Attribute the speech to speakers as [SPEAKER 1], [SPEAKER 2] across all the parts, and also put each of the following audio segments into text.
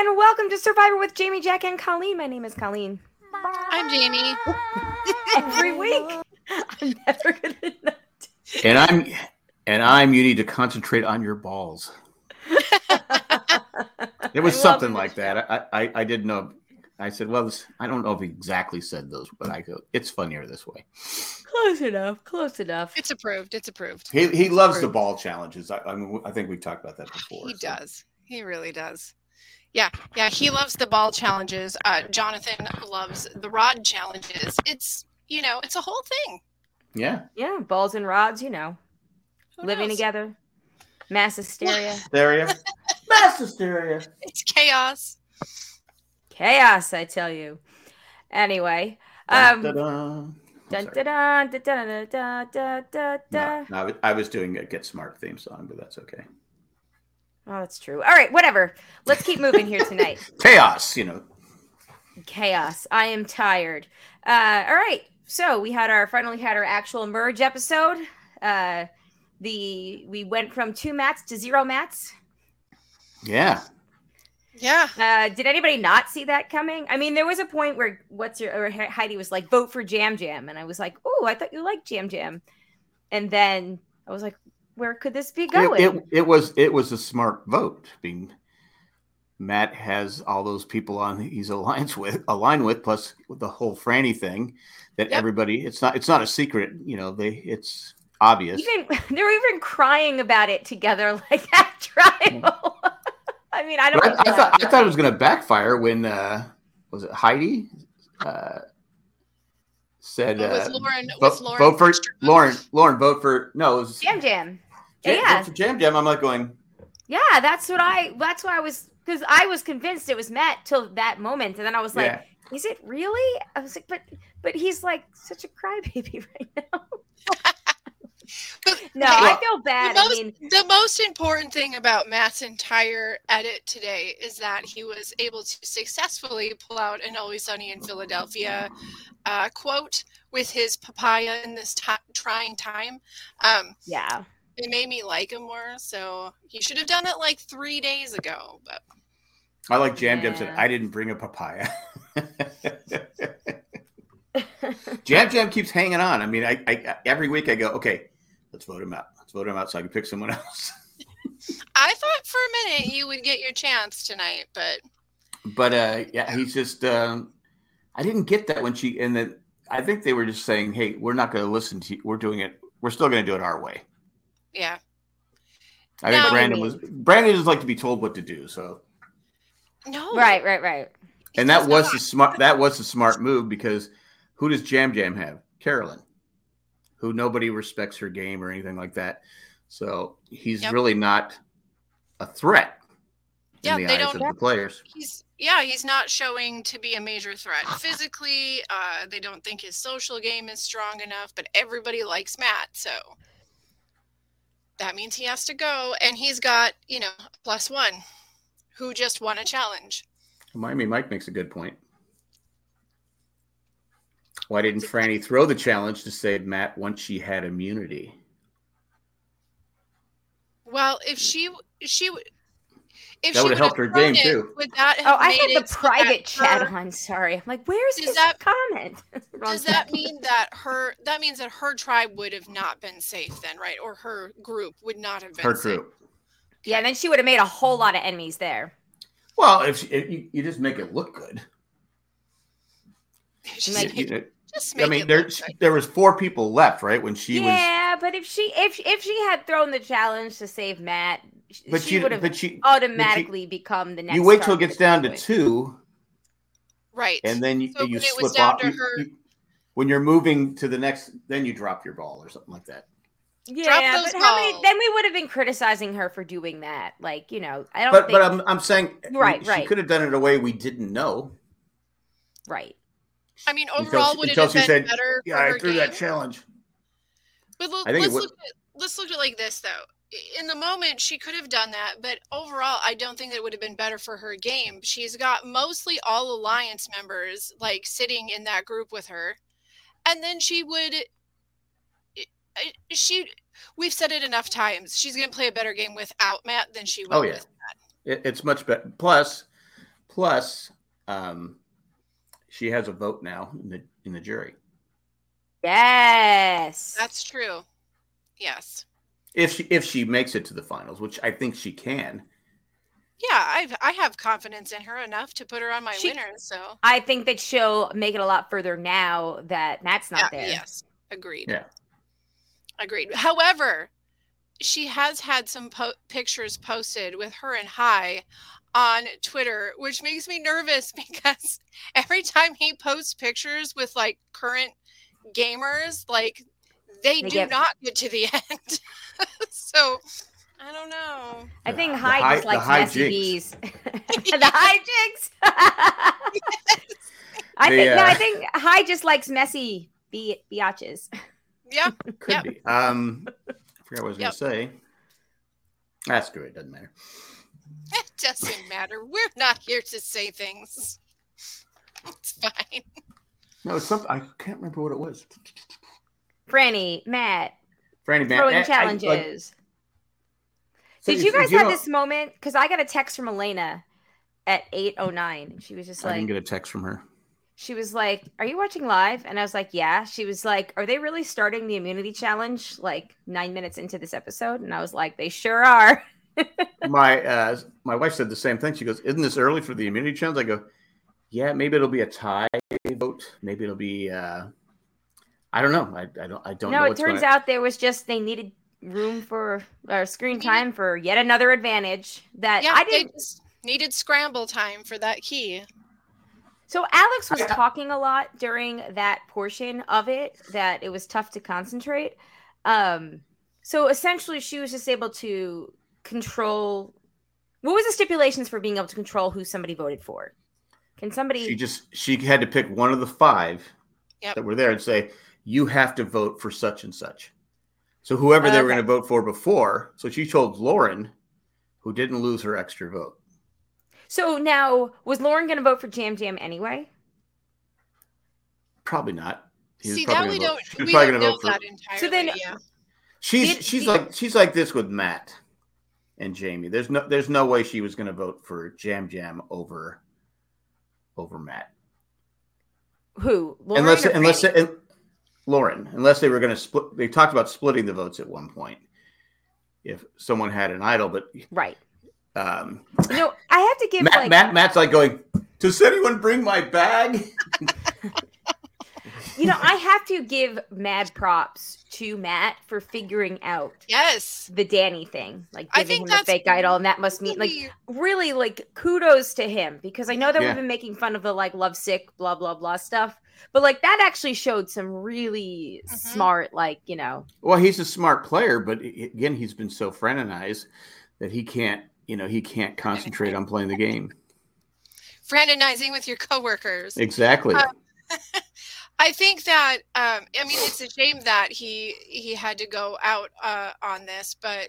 [SPEAKER 1] everybody, and welcome to Survivor with Jamie, Jack, and Colleen. My name is Colleen.
[SPEAKER 2] I'm Jamie.
[SPEAKER 1] Every week, I'm never gonna know.
[SPEAKER 3] And I'm and I'm you need to concentrate on your balls. It was
[SPEAKER 1] I
[SPEAKER 3] something like that. I, I I didn't know. I said, well, this, I don't know if he exactly said those, but I go, it's funnier this way.
[SPEAKER 1] Close enough. Close enough.
[SPEAKER 2] It's approved. It's approved.
[SPEAKER 3] He he loves the ball challenges. I, I mean, I think we talked about that before.
[SPEAKER 2] He
[SPEAKER 3] so.
[SPEAKER 2] does. He really does. Yeah, yeah. He loves the ball challenges. Uh, Jonathan loves the rod challenges. It's you know, it's a whole thing.
[SPEAKER 3] Yeah,
[SPEAKER 1] Yeah, balls and rods. You know,
[SPEAKER 2] Who
[SPEAKER 1] living
[SPEAKER 2] knows?
[SPEAKER 1] together, mass hysteria,
[SPEAKER 3] hysteria, mass hysteria.
[SPEAKER 2] It's chaos.
[SPEAKER 1] chaos. I tell you. Anyway, um,
[SPEAKER 3] Dun,
[SPEAKER 1] dun
[SPEAKER 3] dun,
[SPEAKER 1] dun dun dun dun dun dun dun
[SPEAKER 3] No,
[SPEAKER 1] dun.
[SPEAKER 3] no, I was- I was doing a Get Smart theme song, but that's okay.
[SPEAKER 1] Oh, that's true. All right, whatever. Let's keep moving here tonight.
[SPEAKER 3] Chaos, you know.
[SPEAKER 1] chaos. I am tired. Uh, all right. So we had our finally had our actual merge episode. Uh, the we went from two mats to zero mats.
[SPEAKER 3] Yeah.
[SPEAKER 2] Yeah.
[SPEAKER 1] Uh, did anybody not see that coming? I mean, there was a point where what's your or Heidi was like, vote for Jam Jam, and I was like, oh, I thought you liked Jam Jam, and then I was like, where could this be going?
[SPEAKER 3] it, it was it was a smart vote. Being Matt has all those people on he's alliance with aligned with, plus the whole Franny thing that
[SPEAKER 2] Yep.
[SPEAKER 3] everybody it's not it's not a secret, you know, they it's obvious.
[SPEAKER 1] even they were even crying about it together, like at tribal. I mean, I don't.
[SPEAKER 3] But I, I thought I thought it was gonna backfire when uh was it Heidi uh said
[SPEAKER 2] Oh,
[SPEAKER 3] uh,
[SPEAKER 2] Lauren.
[SPEAKER 3] vote,
[SPEAKER 2] with Lauren.
[SPEAKER 3] vote for Lauren Lauren vote for no it was
[SPEAKER 1] Jam Jam.
[SPEAKER 3] Jam,
[SPEAKER 1] yeah.
[SPEAKER 3] vote for Jam Jam. I'm like going
[SPEAKER 1] Yeah, that's what I. That's why I was because I was convinced it was Matt till that moment, and then I was like,
[SPEAKER 3] yeah.
[SPEAKER 1] "Is it really?" I was like, "But, but he's like such a crybaby right now."
[SPEAKER 2] But
[SPEAKER 1] No,
[SPEAKER 2] okay,
[SPEAKER 1] I feel bad.
[SPEAKER 2] the
[SPEAKER 1] I
[SPEAKER 2] most,
[SPEAKER 1] mean,
[SPEAKER 2] the most important thing about Matt's entire edit today is that he was able to successfully pull out an Always Sunny in Philadelphia uh, quote with his papaya in this ti trying time. Um,
[SPEAKER 1] yeah,
[SPEAKER 2] it made me like him more. So he should have done it like three days ago. But
[SPEAKER 3] I like Jam Jam said I didn't bring a papaya. Jam Jam keeps hanging on. I mean, I, I every week I go, okay, let's vote him out. Let's vote him out so I can pick someone else.
[SPEAKER 2] I thought for a minute you would get your chance tonight, but
[SPEAKER 3] But uh, yeah, he's just. Um, I didn't get that when she and then I think they were just saying, hey, we're not going to listen to you. We're doing it. We're still going to do it our way.
[SPEAKER 2] Yeah.
[SPEAKER 3] I think
[SPEAKER 2] No.
[SPEAKER 3] Brandon was Brandon just like to be told what to do. So
[SPEAKER 2] No.
[SPEAKER 1] right, right, right.
[SPEAKER 3] and that was
[SPEAKER 2] not.
[SPEAKER 3] the smart that was the smart move because who does Jam Jam have? Carolyn, who nobody respects her game or anything like that. So he's
[SPEAKER 2] Yep.
[SPEAKER 3] really not a threat
[SPEAKER 2] Yeah,
[SPEAKER 3] in the
[SPEAKER 2] they
[SPEAKER 3] eyes
[SPEAKER 2] don't-
[SPEAKER 3] of the players.
[SPEAKER 2] He's yeah, he's not showing to be a major threat physically. Uh, they don't think his social game is strong enough, but everybody likes Matt, so that means he has to go. And he's got you know plus one, who just won a challenge.
[SPEAKER 3] Miami Mike makes a good point. Why didn't Franny throw the challenge to save Matt once she had immunity?
[SPEAKER 2] Well, if she she if
[SPEAKER 3] That
[SPEAKER 2] she
[SPEAKER 3] would've helped her game,
[SPEAKER 2] it,
[SPEAKER 3] too.
[SPEAKER 2] Would that
[SPEAKER 1] Oh, I had the private chat
[SPEAKER 2] her-
[SPEAKER 1] on. Sorry, I'm like, where's
[SPEAKER 2] Does
[SPEAKER 1] his
[SPEAKER 2] that-
[SPEAKER 1] comment?
[SPEAKER 2] Does that mean that her that means that her tribe would have not been safe then, right? Or her group would not have been
[SPEAKER 3] Her
[SPEAKER 2] safe.
[SPEAKER 3] group.
[SPEAKER 1] Yeah, and then she would have made a whole lot of enemies there.
[SPEAKER 3] Well, if, she, if you, you just make it look good.
[SPEAKER 2] Just
[SPEAKER 1] Like-
[SPEAKER 2] make-
[SPEAKER 3] You know,
[SPEAKER 2] just
[SPEAKER 3] I mean,
[SPEAKER 2] it
[SPEAKER 3] there
[SPEAKER 2] look good.
[SPEAKER 3] there was four people left, right? When she was,
[SPEAKER 1] yeah, but if she if if she had thrown the challenge to save Matt, sh-
[SPEAKER 3] but
[SPEAKER 1] she
[SPEAKER 3] she,
[SPEAKER 1] would have
[SPEAKER 3] but she,
[SPEAKER 1] automatically become the next.
[SPEAKER 3] you wait till it gets down to
[SPEAKER 1] at
[SPEAKER 3] two,
[SPEAKER 2] right.
[SPEAKER 3] and then you,
[SPEAKER 2] So
[SPEAKER 3] you
[SPEAKER 2] when
[SPEAKER 3] slip off. you-
[SPEAKER 2] her-
[SPEAKER 3] you- when you're moving to the next, then you drop your ball or something like that.
[SPEAKER 1] Yeah,
[SPEAKER 2] those
[SPEAKER 1] but how many? Then we would have been criticizing her for doing that. Like you know, I don't
[SPEAKER 3] But
[SPEAKER 1] think
[SPEAKER 3] but I'm I'm saying
[SPEAKER 1] Right,
[SPEAKER 3] she
[SPEAKER 1] right.
[SPEAKER 3] could have done it in a way we didn't know.
[SPEAKER 1] right.
[SPEAKER 2] I mean, overall,
[SPEAKER 3] she-
[SPEAKER 2] would it have been
[SPEAKER 3] said,
[SPEAKER 2] better
[SPEAKER 3] Yeah,
[SPEAKER 2] for
[SPEAKER 3] I
[SPEAKER 2] her
[SPEAKER 3] threw
[SPEAKER 2] game?
[SPEAKER 3] that challenge.
[SPEAKER 2] But look,
[SPEAKER 3] I think
[SPEAKER 2] let's
[SPEAKER 3] would-
[SPEAKER 2] look at let's look at it like this though. In the moment, she could have done that, but overall, I don't think that it would have been better for her game. She's got mostly all alliance members like sitting in that group with her, and then she would. She, we've said it enough times. She's gonna play a better game without Matt than she will
[SPEAKER 3] Oh, yeah.
[SPEAKER 2] with.
[SPEAKER 3] It, it's much better. Plus, Plus, um, she has a vote now in the in the jury.
[SPEAKER 1] Yes.
[SPEAKER 2] That's true. Yes.
[SPEAKER 3] If she if she makes it to the finals, which I think she can.
[SPEAKER 2] Yeah, I I have confidence in her enough to put her on my
[SPEAKER 1] She-
[SPEAKER 2] winners. So
[SPEAKER 1] I think that she'll make it a lot further now that Matt's not
[SPEAKER 2] yeah,
[SPEAKER 1] there.
[SPEAKER 2] yes, agreed.
[SPEAKER 3] Yeah.
[SPEAKER 2] agreed. However, she has had some po- pictures posted with her and High on Twitter, which makes me nervous because every time he posts pictures with like current gamers, like they,
[SPEAKER 1] They
[SPEAKER 2] do
[SPEAKER 1] get-
[SPEAKER 2] not get to the end. so I don't know.
[SPEAKER 1] I
[SPEAKER 3] The-
[SPEAKER 1] think Hyde
[SPEAKER 3] high-
[SPEAKER 1] just likes
[SPEAKER 3] the high
[SPEAKER 1] messy
[SPEAKER 3] jinx.
[SPEAKER 1] bees. the high jinx. I
[SPEAKER 3] They,
[SPEAKER 1] think no, I
[SPEAKER 3] uh,
[SPEAKER 1] think Hyde just likes messy bi- biatches.
[SPEAKER 2] Yeah,
[SPEAKER 3] Could
[SPEAKER 2] Yep.
[SPEAKER 3] be. Um, I forgot what I was
[SPEAKER 2] Yep.
[SPEAKER 3] going to say. That's good. It doesn't matter.
[SPEAKER 2] it doesn't matter. We're not here to say things. It's fine.
[SPEAKER 3] No, it's something. I can't remember what it was.
[SPEAKER 1] Franny, Matt,
[SPEAKER 3] Franny Man.
[SPEAKER 1] throwing
[SPEAKER 3] I- I- like,
[SPEAKER 1] challenges.
[SPEAKER 3] so
[SPEAKER 1] Did you guys
[SPEAKER 3] if
[SPEAKER 1] have
[SPEAKER 3] know-
[SPEAKER 1] this moment? Because I got a text from Elena at 809. She was just like, I
[SPEAKER 3] didn't get a text from her.
[SPEAKER 1] she was like, Are you watching live? And I was like, Yeah. She was like, Are they really starting the immunity challenge like nine minutes into this episode? And I was like, They sure are.
[SPEAKER 3] my uh, my wife said the same thing. She goes, "Isn't this early for the immunity challenge?" I go, "Yeah, maybe it'll be a tie vote. Maybe it'll be. Uh, I don't know. I, I don't. I don't know.
[SPEAKER 1] no,
[SPEAKER 3] know.
[SPEAKER 1] it turns
[SPEAKER 3] gonna-
[SPEAKER 1] out there was just they needed room for or screen time for yet another advantage that
[SPEAKER 2] Yeah,
[SPEAKER 1] I didn't.
[SPEAKER 2] just needed scramble time for that key.
[SPEAKER 1] So Alex was
[SPEAKER 3] I-
[SPEAKER 1] talking a lot during that portion of it that it was tough to concentrate. Um, so essentially, she was just able to control. What was the stipulations for being able to control who somebody voted for? Can somebody?
[SPEAKER 3] She just she had to pick one of the five
[SPEAKER 2] Yep.
[SPEAKER 3] that were there and say you have to vote for such and such. So whoever they were going to vote for before. So she told Lauren, who didn't lose her extra vote.
[SPEAKER 1] so now was Lauren going to vote for Jam Jam anyway?
[SPEAKER 3] Probably not. He
[SPEAKER 2] See, that
[SPEAKER 3] probably
[SPEAKER 2] we
[SPEAKER 3] gonna vote-
[SPEAKER 2] don't
[SPEAKER 3] she was
[SPEAKER 2] we
[SPEAKER 3] probably
[SPEAKER 2] don't
[SPEAKER 3] gonna
[SPEAKER 2] know
[SPEAKER 3] vote for-
[SPEAKER 2] that entirely.
[SPEAKER 1] So then-
[SPEAKER 2] yeah.
[SPEAKER 3] She's
[SPEAKER 1] Did-
[SPEAKER 3] she's
[SPEAKER 1] did-
[SPEAKER 3] like she's like this with Matt and Jamie. There's no there's no way she was going to vote for Jam Jam over over Matt
[SPEAKER 1] Who? Lauren
[SPEAKER 3] unless
[SPEAKER 1] or
[SPEAKER 3] unless
[SPEAKER 1] Franny?
[SPEAKER 3] and- Lauren unless they were going to split. They talked about splitting the votes at one point if someone had an idol, but
[SPEAKER 1] right.
[SPEAKER 3] um,
[SPEAKER 1] You know, I have to give
[SPEAKER 3] Matt,
[SPEAKER 1] like
[SPEAKER 3] Matt Matt's like going. Does anyone bring my bag?
[SPEAKER 1] you know I have to give mad props to Matt for figuring out
[SPEAKER 2] Yes.
[SPEAKER 1] the Danny thing, like
[SPEAKER 2] I
[SPEAKER 1] giving
[SPEAKER 2] think
[SPEAKER 1] him the fake idol, and that must mean like
[SPEAKER 2] really-
[SPEAKER 1] really like kudos to him because I know that
[SPEAKER 3] Yeah.
[SPEAKER 1] we've been making fun of the like love sick blah blah blah stuff, but like that actually showed some really
[SPEAKER 2] Mhm.
[SPEAKER 1] smart like you know
[SPEAKER 3] Well, he's a smart player, but again, he's been so frenonized that he can't. You know, he can't concentrate on playing the game.
[SPEAKER 2] fraternizing with your coworkers.
[SPEAKER 3] Exactly.
[SPEAKER 2] Uh, I think that um, I mean it's a shame that he he had to go out uh, on this, but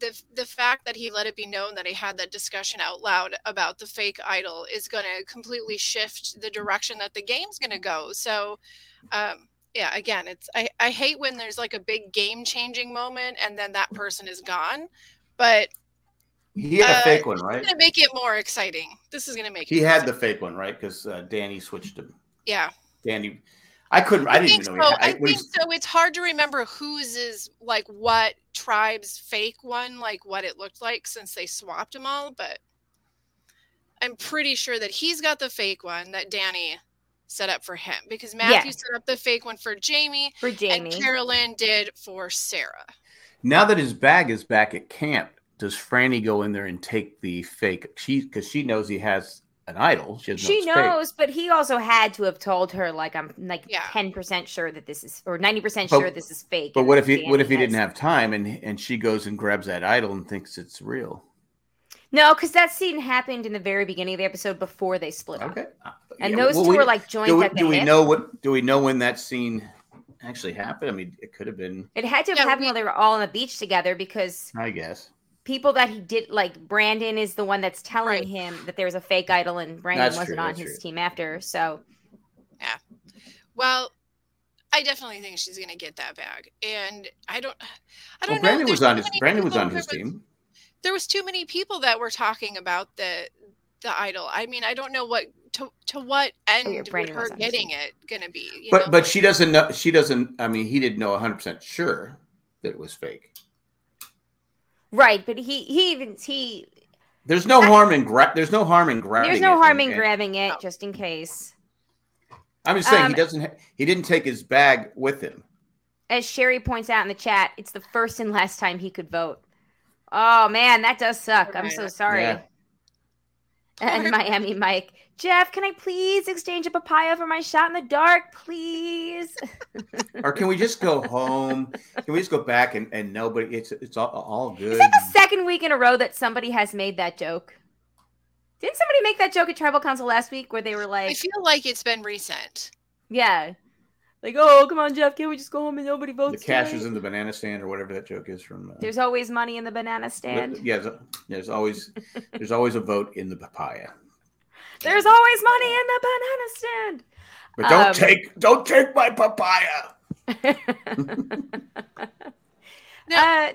[SPEAKER 2] the the fact that he let it be known that he had that discussion out loud about the fake idol is going to completely shift the direction that the game's going to go. So, um, yeah, again, it's I I hate when there's like a big game changing moment and then that person is gone, but
[SPEAKER 3] He had a
[SPEAKER 2] Uh,
[SPEAKER 3] fake one, right?
[SPEAKER 2] going to make it more exciting. This is going to make
[SPEAKER 3] He had the fake one, right? Because uh, Danny switched him.
[SPEAKER 2] yeah.
[SPEAKER 3] Danny, I couldn't. I, didn't
[SPEAKER 2] think
[SPEAKER 3] even
[SPEAKER 2] so.
[SPEAKER 3] know. He had,
[SPEAKER 2] I
[SPEAKER 3] I,
[SPEAKER 2] think
[SPEAKER 3] he-
[SPEAKER 2] so. It's hard to remember whose is like what tribe's fake one, like what it looked like since they swapped them all. But I'm pretty sure that he's got the fake one that Danny set up for him because Matthew set up the fake one for Jamie,
[SPEAKER 1] for Jamie.
[SPEAKER 2] and Carolyn did for Sarah.
[SPEAKER 3] now that his bag is back at camp, does Franny go in there and take the fake? She because she knows he has an idol. She,
[SPEAKER 1] she
[SPEAKER 3] it's fake.
[SPEAKER 1] knows, but he also had to have told her like I'm like
[SPEAKER 2] Yeah.
[SPEAKER 1] ten percent sure that this is or ninety percent
[SPEAKER 3] But-
[SPEAKER 1] sure this is fake.
[SPEAKER 3] But what if he what if he didn't have time and and she goes and grabs that idol and thinks it's real?
[SPEAKER 1] No, because that scene happened in the very beginning of the episode before they split up.
[SPEAKER 3] Okay.
[SPEAKER 1] And
[SPEAKER 3] yeah,
[SPEAKER 1] those
[SPEAKER 3] well,
[SPEAKER 1] two
[SPEAKER 3] we-
[SPEAKER 1] were like joined
[SPEAKER 3] Do we,
[SPEAKER 1] at the
[SPEAKER 3] do we
[SPEAKER 1] hip.
[SPEAKER 3] know what? Do we know when that scene actually happened? I mean, it could have been.
[SPEAKER 1] It had to have
[SPEAKER 2] Yeah,
[SPEAKER 1] happened
[SPEAKER 2] we-
[SPEAKER 1] while they were all on the beach together because
[SPEAKER 3] I guess.
[SPEAKER 1] People that he did like Brandon is the one that's telling
[SPEAKER 2] Right.
[SPEAKER 1] him that there's a fake idol and Brandon
[SPEAKER 3] That's
[SPEAKER 1] wasn't
[SPEAKER 3] true,
[SPEAKER 1] on his
[SPEAKER 3] true.
[SPEAKER 1] team after. So Yeah.
[SPEAKER 2] Well, I definitely think she's going to get that bag, and I don't. I don't
[SPEAKER 3] Well,
[SPEAKER 2] know.
[SPEAKER 3] Brandon
[SPEAKER 2] There's
[SPEAKER 3] was on his. Brandon was on his
[SPEAKER 2] were-
[SPEAKER 3] team.
[SPEAKER 2] there was too many people that were talking about the the idol. I mean, I don't know what to to what oh, end
[SPEAKER 1] your
[SPEAKER 2] would her getting it gonna be. You
[SPEAKER 3] But
[SPEAKER 2] know?
[SPEAKER 3] but she doesn't know. She doesn't. I mean, he didn't know 100 percent sure that it was fake.
[SPEAKER 1] Right, but he he even he
[SPEAKER 3] There's no harm in gra- There's no harm in grabbing.
[SPEAKER 1] there's no
[SPEAKER 3] it
[SPEAKER 1] harm in grabbing it
[SPEAKER 2] No.
[SPEAKER 1] just in case.
[SPEAKER 3] I'm just saying
[SPEAKER 1] Um,
[SPEAKER 3] he doesn't. Ha- he didn't take his bag with him.
[SPEAKER 1] As Sherry points out in the chat, it's the first and last time he could vote. Oh man, that does suck. I'm so sorry.
[SPEAKER 3] Yeah.
[SPEAKER 1] And Miami Mike, Jeff, can I please exchange a papaya for my shot in the dark, please?
[SPEAKER 3] Or can we just go home? Can we just go back and, and nobody? It's it's all, all good.
[SPEAKER 1] Is that the second week in a row that somebody has made that joke? Didn't somebody make that joke at Tribal Council last week where they were like?
[SPEAKER 2] I feel like it's been recent.
[SPEAKER 1] yeah, like, oh, come on, Jeff, can't we just go home and nobody votes?
[SPEAKER 3] the cash
[SPEAKER 1] tonight?"
[SPEAKER 3] is in the banana stand or whatever that joke is from. Uh,
[SPEAKER 1] There's always money in the banana stand.
[SPEAKER 3] Yeah, there's, there's always there's always a vote in the papaya.
[SPEAKER 1] There's always money in the banana stand.
[SPEAKER 3] But don't
[SPEAKER 1] Um,
[SPEAKER 3] take don't take my papaya.
[SPEAKER 1] uh,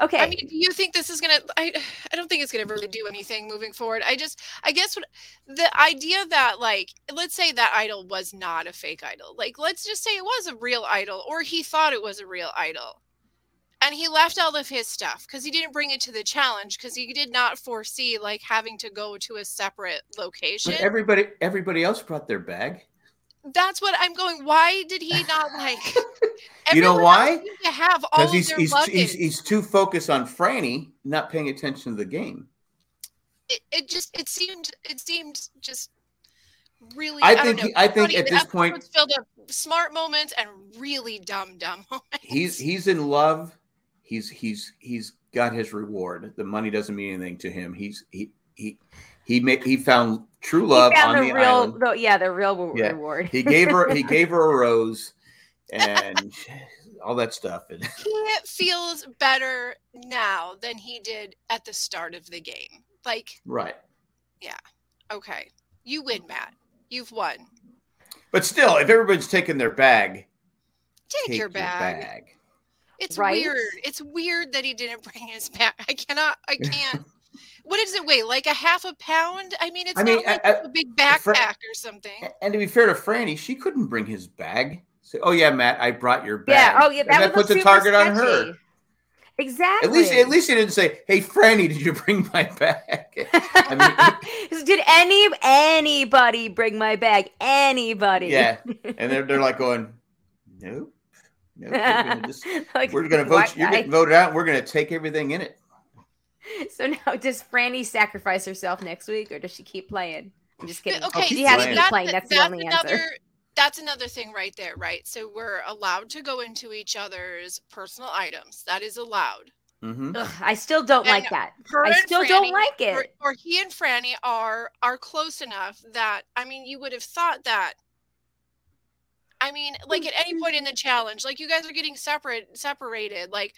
[SPEAKER 1] okay.
[SPEAKER 2] I mean, do you think this is gonna? I I don't think it's gonna really do anything moving forward. I just, I guess, what the idea that like, let's say that idol was not a fake idol. Like, let's just say it was a real idol, or he thought it was a real idol, and he left all of his stuff because he didn't bring it to the challenge because he did not foresee like having to go to a separate location.
[SPEAKER 3] But everybody everybody else brought their bag.
[SPEAKER 2] That's what I'm going. Why did he not like?
[SPEAKER 3] You know why?
[SPEAKER 2] To have all
[SPEAKER 3] Because
[SPEAKER 2] of
[SPEAKER 3] he's
[SPEAKER 2] their
[SPEAKER 3] he's,
[SPEAKER 2] luggage.
[SPEAKER 3] he's he's too focused on Franny, not paying attention to the game.
[SPEAKER 2] it, it just it seemed it seemed just really
[SPEAKER 3] I
[SPEAKER 2] don't
[SPEAKER 3] think
[SPEAKER 2] know,
[SPEAKER 3] he- I think at
[SPEAKER 2] The
[SPEAKER 3] this point-
[SPEAKER 2] was filled up smart moments and really dumb dumb moments.
[SPEAKER 3] He's he's in love. He's he's he's got his reward. The money doesn't mean anything to him. He's he he he made he found true love
[SPEAKER 1] he found
[SPEAKER 3] on
[SPEAKER 1] the,
[SPEAKER 3] the,
[SPEAKER 1] real,
[SPEAKER 3] island.
[SPEAKER 1] the, yeah, the real
[SPEAKER 3] Yeah.
[SPEAKER 1] reward.
[SPEAKER 3] He gave her he gave her a rose and all that stuff. And
[SPEAKER 2] he feels better now than he did at the start of the game. Like,
[SPEAKER 3] right. Yeah.
[SPEAKER 2] Okay, you win, Matt. You've won.
[SPEAKER 3] But still, if everybody's taking their bag,
[SPEAKER 2] Take,
[SPEAKER 3] take
[SPEAKER 2] your bag.
[SPEAKER 3] bag.
[SPEAKER 2] It's
[SPEAKER 1] Right?
[SPEAKER 2] weird. It's weird that he didn't bring his bag. I cannot. I can't. what does it weigh? Like a half a pound? I mean, it's
[SPEAKER 3] I
[SPEAKER 2] not
[SPEAKER 3] mean,
[SPEAKER 2] like
[SPEAKER 3] I-
[SPEAKER 2] a big backpack
[SPEAKER 3] Fr-
[SPEAKER 2] or something.
[SPEAKER 3] And to be fair to Franny, she couldn't bring his bag. Say, "Oh yeah, Matt, I brought your bag."
[SPEAKER 1] yeah. Oh, yeah.
[SPEAKER 3] And
[SPEAKER 1] That,
[SPEAKER 3] that
[SPEAKER 1] would
[SPEAKER 3] puts a
[SPEAKER 1] look super
[SPEAKER 3] target on her.
[SPEAKER 1] Exactly.
[SPEAKER 3] At least, at least he didn't say, "Hey, Franny, did you bring my bag?" I mean,
[SPEAKER 1] Did any anybody bring my bag? Anybody?
[SPEAKER 3] yeah. And they're, they're like going, "Nope, nope. We're gonna, just,
[SPEAKER 1] Like,
[SPEAKER 3] we're gonna vote. You're getting voted out. And we're gonna take everything in it."
[SPEAKER 1] So now, does Franny sacrifice herself next week, or does she keep playing? I'm just kidding.
[SPEAKER 2] Okay,
[SPEAKER 3] keep
[SPEAKER 1] she has to
[SPEAKER 3] playing.
[SPEAKER 1] keep playing. That's, the only
[SPEAKER 2] another,
[SPEAKER 1] answer.
[SPEAKER 2] That's another thing right there, right? So we're allowed to go into each other's personal items. That is allowed.
[SPEAKER 3] Mm-hmm.
[SPEAKER 1] Ugh, I still don't
[SPEAKER 2] And
[SPEAKER 1] like that. I
[SPEAKER 2] and
[SPEAKER 1] still don't like
[SPEAKER 2] Or,
[SPEAKER 1] it.
[SPEAKER 2] or he and Franny are are close enough that I mean, you would have thought that. I mean, like at any point in the challenge, like you guys are getting separate separated. Like,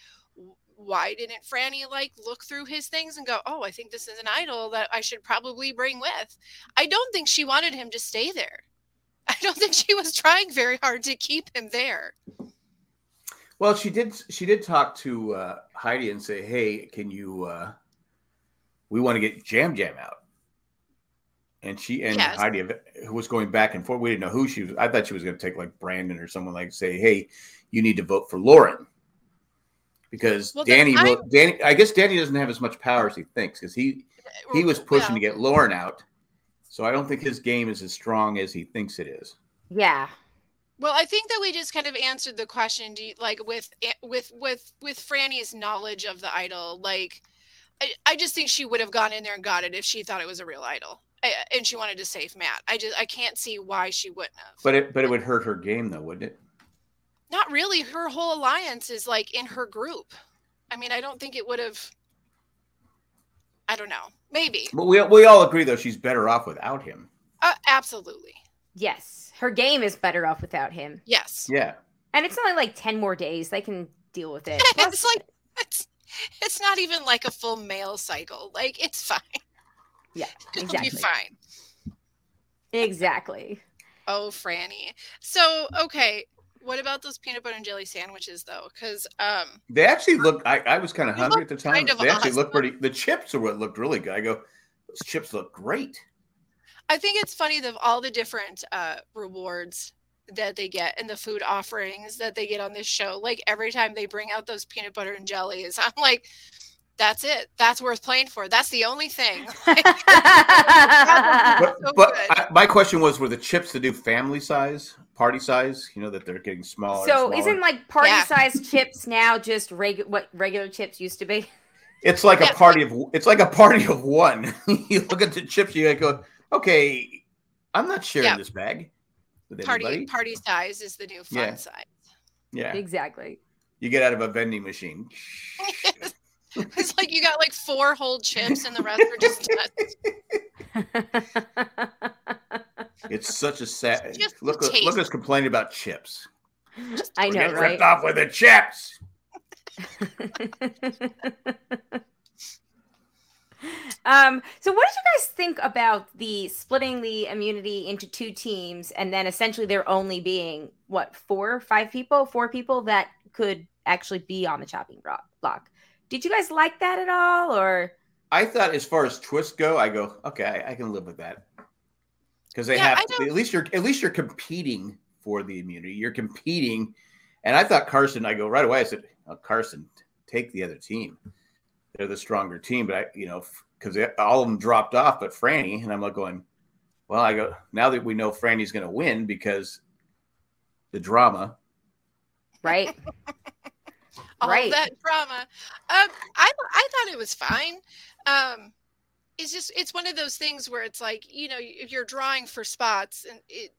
[SPEAKER 2] why didn't Franny like look through his things and go, "Oh, I think this is an idol that I should probably bring with"? I don't think she wanted him to stay there. I don't think she was trying very hard to keep him there.
[SPEAKER 3] Well, she did. She did talk to uh, Heidi and say, "Hey, can you? Uh, we want to get Jam Jam out." And she and
[SPEAKER 2] Yes.
[SPEAKER 3] Heidi who was going back and forth. We didn't know who she was. I thought she was going to take like Brandon or someone like say, "Hey, you need to vote for Lauren," because
[SPEAKER 2] Well,
[SPEAKER 3] Danny. Will, Danny. I guess Danny doesn't have as much power as he thinks because he he was pushing to get Lauren out. So I don't think his game is as strong as he thinks it is.
[SPEAKER 1] Yeah.
[SPEAKER 2] Well, I think that we just kind of answered the question. Do you, like with eh, with with with Franny's knowledge of the idol, like I, I just think she would have gone in there and got it if she thought it was a real idol, I, and she wanted to save Matt. I just I can't see why she wouldn't have.
[SPEAKER 3] But it but it would hurt her game though, wouldn't it?
[SPEAKER 2] Not really. Her whole alliance is like in her group. I mean, I don't think it would have. I don't know. Maybe.
[SPEAKER 3] But we we all agree though she's better off without him.
[SPEAKER 2] Uh, absolutely.
[SPEAKER 1] Yes. Her game is better off without him.
[SPEAKER 2] Yes.
[SPEAKER 3] Yeah.
[SPEAKER 1] And it's only like 10 more days. They can deal with it.
[SPEAKER 2] it's like it's it's not even like a full male cycle. Like it's fine.
[SPEAKER 1] Yeah,
[SPEAKER 2] It'll
[SPEAKER 1] exactly.
[SPEAKER 2] be fine.
[SPEAKER 1] Exactly.
[SPEAKER 2] Oh, Franny. So, okay, what about those peanut butter and jelly sandwiches though? Because um,
[SPEAKER 3] They actually look. I, I was kind of hungry at the time.
[SPEAKER 2] kind of
[SPEAKER 3] they actually look pretty. The chips are what looked really good. I go, those chips look great.
[SPEAKER 2] I think it's funny that all the different uh, rewards that they get and the food offerings that they get on this show. Like every time they bring out those peanut butter and jellies, I'm like, that's it. That's worth playing for. That's the only thing.
[SPEAKER 3] but,
[SPEAKER 2] So
[SPEAKER 3] but. I, my question was, were the chips to do family size, party size? You know that they're getting smaller.
[SPEAKER 1] so
[SPEAKER 3] smaller?
[SPEAKER 1] isn't like party
[SPEAKER 2] Yeah.
[SPEAKER 1] sized chips now just regu- what regular chips used to be?
[SPEAKER 3] It's like
[SPEAKER 2] Yeah.
[SPEAKER 3] a party of it's like a party of one. you look at the chips, you go, okay, I'm not sharing
[SPEAKER 2] Yeah.
[SPEAKER 3] this bag with
[SPEAKER 2] party
[SPEAKER 3] anybody.
[SPEAKER 2] party size is the new fun
[SPEAKER 3] Yeah.
[SPEAKER 2] size.
[SPEAKER 3] Yeah,
[SPEAKER 1] Exactly.
[SPEAKER 3] you get out of a vending machine.
[SPEAKER 2] It's like you got like four whole chips and the rest are just nuts.
[SPEAKER 3] It's such a sad
[SPEAKER 2] Just
[SPEAKER 3] look. Look at us complaining about chips.
[SPEAKER 1] I know, right?
[SPEAKER 3] ripped off with the chips.
[SPEAKER 1] um, so what did you guys think about the splitting the immunity into two teams and then essentially there only being what four, five people, four people that could actually be on the chopping block? block? Did you guys like that at all, or
[SPEAKER 3] I thought, as far as twists go, I go, okay, I, I can live with that because they
[SPEAKER 2] Yeah,
[SPEAKER 3] have to, at least you're at least you're competing for the immunity. You're competing, and I thought Carson. I go right away. I said, oh, Carson, take the other team. They're the stronger team, but I, you know, because all of them dropped off, but Franny, and I'm like going, well, I go now that we know Franny's going to win because the drama.
[SPEAKER 1] right?
[SPEAKER 2] all
[SPEAKER 1] Right.
[SPEAKER 2] that drama. Um, I I thought it was fine. Um, it's just it's one of those things where it's like you know if you're drawing for spots and it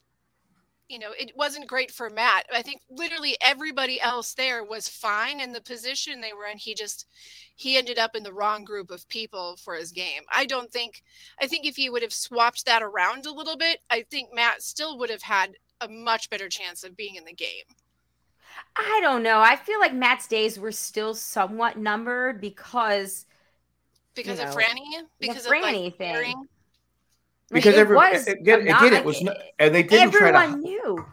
[SPEAKER 2] you know it wasn't great for Matt. I think literally everybody else there was fine in the position they were in. He just he ended up in the wrong group of people for his game. I don't think I think if he would have swapped that around a little bit, I think Matt still would have had a much better chance of being in the game.
[SPEAKER 1] I don't know. I feel like Matt's days were still somewhat numbered because
[SPEAKER 2] Because
[SPEAKER 1] You
[SPEAKER 2] of Franny? Because of
[SPEAKER 1] Franny
[SPEAKER 2] like,
[SPEAKER 1] thing.
[SPEAKER 2] pairing?
[SPEAKER 1] like,
[SPEAKER 3] Because
[SPEAKER 1] it
[SPEAKER 3] every-
[SPEAKER 1] was
[SPEAKER 3] again-
[SPEAKER 1] not-
[SPEAKER 3] again, it was not- And they didn't try
[SPEAKER 1] everyone
[SPEAKER 3] to.
[SPEAKER 1] knew.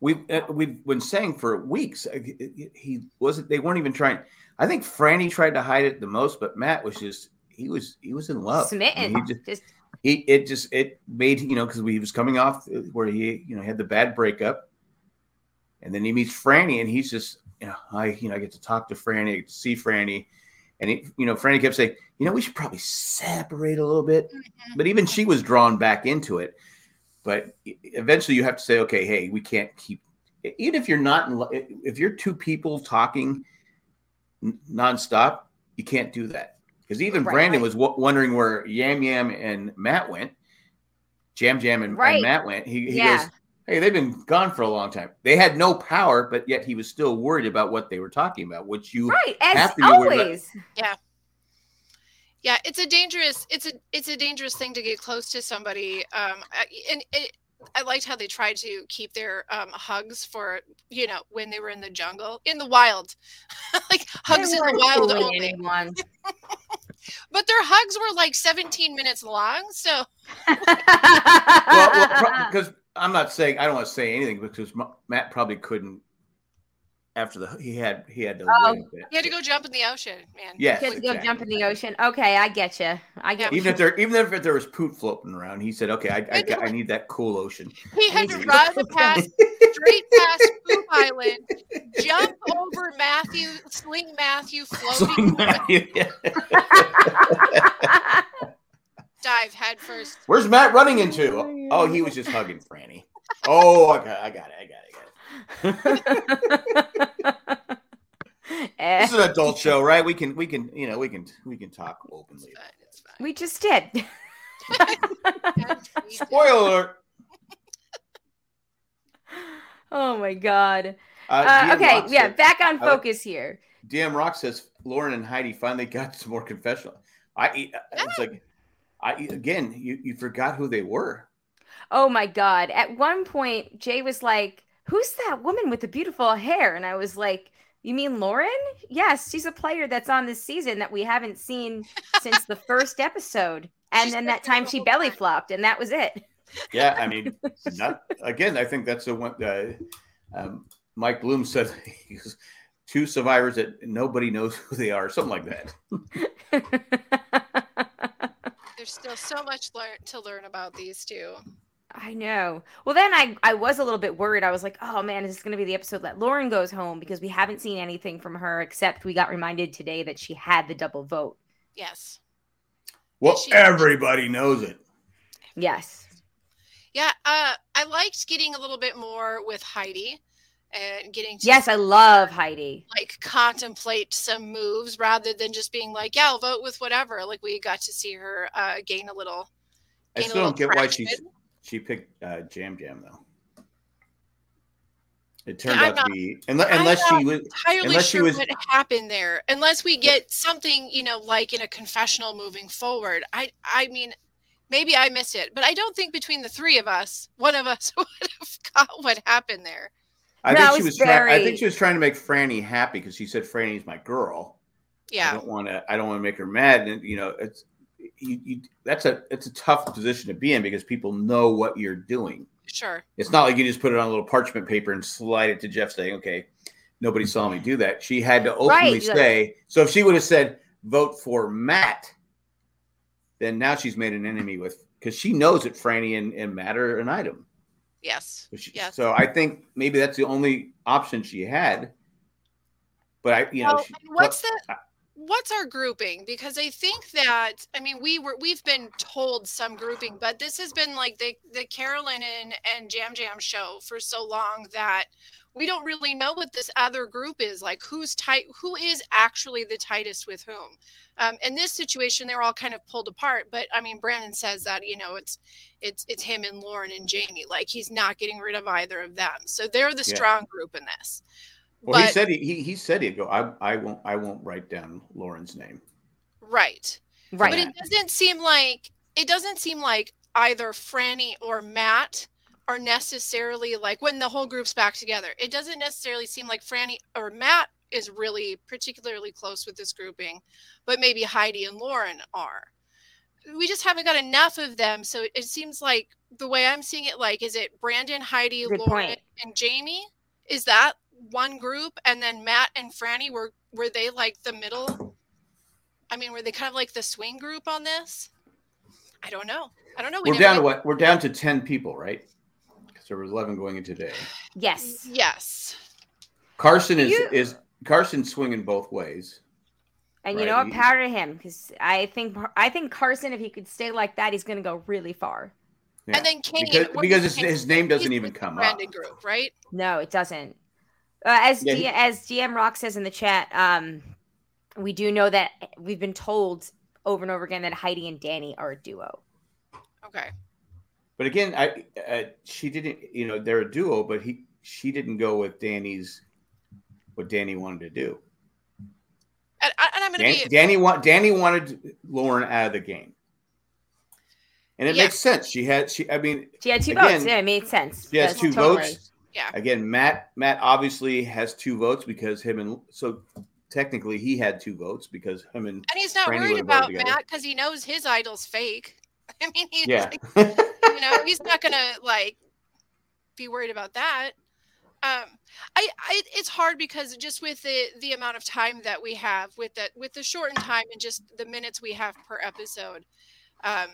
[SPEAKER 3] we uh, we've been saying for weeks uh, he- he wasn't they weren't even trying i think franny tried to hide it the most but matt was just he was he was in love I mean,
[SPEAKER 1] Smitten.
[SPEAKER 3] he just
[SPEAKER 1] Just
[SPEAKER 3] he it just it made you know because he was coming off uh, where he you know had the bad breakup and then he meets franny and he's just you know i you know i get to talk to franny I get to see franny and he, you know franny kept saying you know we should probably separate a little bit
[SPEAKER 2] Mhm.
[SPEAKER 3] but even she was drawn back into it but eventually you have to say okay hey we can't keep even if you're not in if you're two people talking n- nonstop you can't do that because even
[SPEAKER 1] Right,
[SPEAKER 3] brandon
[SPEAKER 1] right.
[SPEAKER 3] was w- wondering where yam yam and matt went jam jam and, and matt went he, he
[SPEAKER 1] Yeah.
[SPEAKER 3] goes hey they've been gone for a long time they had no power but yet he was still worried about what they were talking about which you
[SPEAKER 1] right as
[SPEAKER 3] after you were le-
[SPEAKER 1] always.
[SPEAKER 2] Yeah, it's a dangerous it's a it's a dangerous thing to get close to somebody. Um I- and it I liked how they tried to keep their um, hugs for you know when they were in the jungle in the wild, like hugs in the wild only.
[SPEAKER 1] anyone.
[SPEAKER 2] But their hugs were like 17 minutes long, so
[SPEAKER 3] well, because I'm not saying I don't want to say anything because Matt probably couldn't after the he had he had to
[SPEAKER 1] Oh.
[SPEAKER 3] wait a bit.
[SPEAKER 2] you had to go jump in the ocean, man.
[SPEAKER 3] Yes,
[SPEAKER 1] Kids go
[SPEAKER 3] exactly.
[SPEAKER 1] jump in the ocean. Okay, I get you. I get
[SPEAKER 3] Even if there even if there was poop floating around, he said, "Okay, I I, I need that cool ocean."
[SPEAKER 2] He had to
[SPEAKER 1] Amazing.
[SPEAKER 2] run past straight past Poop Island, jump over Matthew, sling Matthew, floating, dive head first.
[SPEAKER 3] Where's Matt running into? Oh, oh, he was just hugging Franny. Oh, I got, I got it, I got it, I got it. This is an adult show, right? We can, we can, you know, we can, we can talk openly.
[SPEAKER 2] It's fine, it's fine.
[SPEAKER 1] we just did.
[SPEAKER 3] Spoiler alert.
[SPEAKER 1] oh my god.
[SPEAKER 3] Uh,
[SPEAKER 1] Uh, okay,
[SPEAKER 3] Rock
[SPEAKER 1] yeah,
[SPEAKER 3] said-
[SPEAKER 1] back on
[SPEAKER 3] I like-
[SPEAKER 1] focus here.
[SPEAKER 3] DM Rock says Lauren and Heidi finally got some more confessional. I it's like I again you you forgot who they were.
[SPEAKER 1] Oh my god. At one point, Jay was like, Who's that woman with the beautiful hair? And I was like, You mean Lauren? Yes, she's a player that's on this season that we haven't seen since the first episode. And
[SPEAKER 2] She's
[SPEAKER 1] then that time she belly
[SPEAKER 2] time.
[SPEAKER 1] flopped, and that was it.
[SPEAKER 3] Yeah, I mean, not, again, I think that's the one. Uh, um, Mike Bloom said he goes, two survivors that nobody knows who they are, something like that.
[SPEAKER 2] There's still so much learn to learn about these two.
[SPEAKER 1] I know. Well, then I I was a little bit worried. I was like, oh man, is this going to be the episode that Lauren goes home because we haven't seen anything from her except we got reminded today that she had the double vote.
[SPEAKER 2] Yes.
[SPEAKER 3] Well,
[SPEAKER 2] she-
[SPEAKER 3] everybody knows it.
[SPEAKER 1] Yes.
[SPEAKER 2] Yeah, uh, I liked getting a little bit more with Heidi and getting to
[SPEAKER 1] Yes, I love Heidi.
[SPEAKER 2] like contemplate some moves rather than just being like, yeah, I'll vote with whatever. Like we got to see her uh, gain a little.
[SPEAKER 3] I
[SPEAKER 2] gain a
[SPEAKER 3] still don't get why
[SPEAKER 2] traction.
[SPEAKER 3] she's she picked uh, Jam Jam though. It turned
[SPEAKER 2] I'm
[SPEAKER 3] out to be unless,
[SPEAKER 2] I'm
[SPEAKER 3] unless she was
[SPEAKER 2] entirely
[SPEAKER 3] Unless she
[SPEAKER 2] sure
[SPEAKER 3] was-
[SPEAKER 2] what happened there, unless we get something, you know, like in a confessional moving forward. I, I mean, maybe I missed it, but I don't think between the three of us, one of us would have got what happened there.
[SPEAKER 3] I
[SPEAKER 1] No,
[SPEAKER 3] think she
[SPEAKER 1] was
[SPEAKER 3] was trying I think she was trying to make Franny happy because she said Franny's my girl.
[SPEAKER 2] Yeah.
[SPEAKER 3] I don't want to I don't want to make her mad and you know it's you, you that's a it's a tough position to be in because people know what you're doing.
[SPEAKER 2] sure.
[SPEAKER 3] It's not like you just put it on a little parchment paper and slide it to Jeff saying, okay, nobody saw me do that. She had to openly
[SPEAKER 1] Right,
[SPEAKER 3] say, so if she would have said, vote for Matt, then now she's made an enemy with, because she knows that Franny and, and Matt are an item.
[SPEAKER 2] Yes.
[SPEAKER 3] So, she-
[SPEAKER 2] Yes.
[SPEAKER 3] so I think maybe that's the only option she had. But I, you know,
[SPEAKER 2] Well,
[SPEAKER 3] she,
[SPEAKER 2] what's the what's our grouping? Because I think that I mean we were we've been told some grouping, but this has been like the the Carolyn and, and Jam Jam show for so long that we don't really know what this other group is like who's tight who is actually the tightest with whom um, in this situation they're all kind of pulled apart but i mean brandon says that you know it's it's it's him and lauren and jamie like he's not getting rid of either of them so they're the
[SPEAKER 3] Yeah.
[SPEAKER 2] strong group in this
[SPEAKER 3] well, he said he, he, he said he'd go, I, I won't, I won't write down Lauren's name.
[SPEAKER 2] right
[SPEAKER 1] Right.
[SPEAKER 2] But it doesn't seem like it doesn't seem like either Franny or Matt are necessarily like when the whole group's back together. It doesn't necessarily seem like Franny or Matt is really particularly close with this grouping, but maybe Heidi and Lauren are. We just haven't got enough of them, so it seems like the way I'm seeing it, like, is it Brandon, Heidi,
[SPEAKER 1] Good
[SPEAKER 2] Lauren,
[SPEAKER 1] point.
[SPEAKER 2] and Jamie? Is that one group, and then Matt and Franny were were they like the middle? I mean, were they kind of like the swing group on this? I don't know. I don't know. We
[SPEAKER 3] We're down to what? We're down to 10 people, right? Because there was 11 going in today.
[SPEAKER 1] yes.
[SPEAKER 2] Yes.
[SPEAKER 3] Carson is,
[SPEAKER 1] You-
[SPEAKER 3] is Carson swinging both ways.
[SPEAKER 1] And you know what?
[SPEAKER 3] he-
[SPEAKER 1] Power to him because I think I think Carson, if he could stay like that, he's going to go really far.
[SPEAKER 3] Yeah.
[SPEAKER 2] And then Kane.
[SPEAKER 3] because, because his,
[SPEAKER 2] Kane?
[SPEAKER 3] his name doesn't even
[SPEAKER 2] with the
[SPEAKER 3] come up.
[SPEAKER 2] Group, right?
[SPEAKER 1] No, it doesn't. Uh, as
[SPEAKER 3] Yeah,
[SPEAKER 1] D-
[SPEAKER 3] he-
[SPEAKER 1] as GM Rock says in the chat, um, we do know that we've been told over and over again that Heidi and Danny are a duo.
[SPEAKER 2] Okay.
[SPEAKER 3] But again, I uh, she didn't. You know, they're a duo, but he she didn't go with Danny's what Danny wanted to do.
[SPEAKER 2] And, I- and I'm going to
[SPEAKER 3] Dan,
[SPEAKER 2] be.
[SPEAKER 3] Danny want Danny wanted Lauren out of the game, and it
[SPEAKER 2] Yeah.
[SPEAKER 3] makes sense. She had she. I mean,
[SPEAKER 1] She had two
[SPEAKER 3] Again,
[SPEAKER 1] votes. Yeah, it made sense.
[SPEAKER 3] she has
[SPEAKER 1] That's
[SPEAKER 3] two
[SPEAKER 1] totally-
[SPEAKER 3] votes.
[SPEAKER 2] Yeah.
[SPEAKER 3] Again, Matt Matt obviously has two votes because him and so technically he had two votes because him and
[SPEAKER 2] And he's not
[SPEAKER 3] Brandy
[SPEAKER 2] worried about. Matt because he knows his idol's fake. I mean, he's
[SPEAKER 3] yeah.
[SPEAKER 2] like, you know, he's not going to like be worried about that. Um, I, I, it's hard because just with the the amount of time that we have with that with the shortened time and just the minutes we have per episode, um,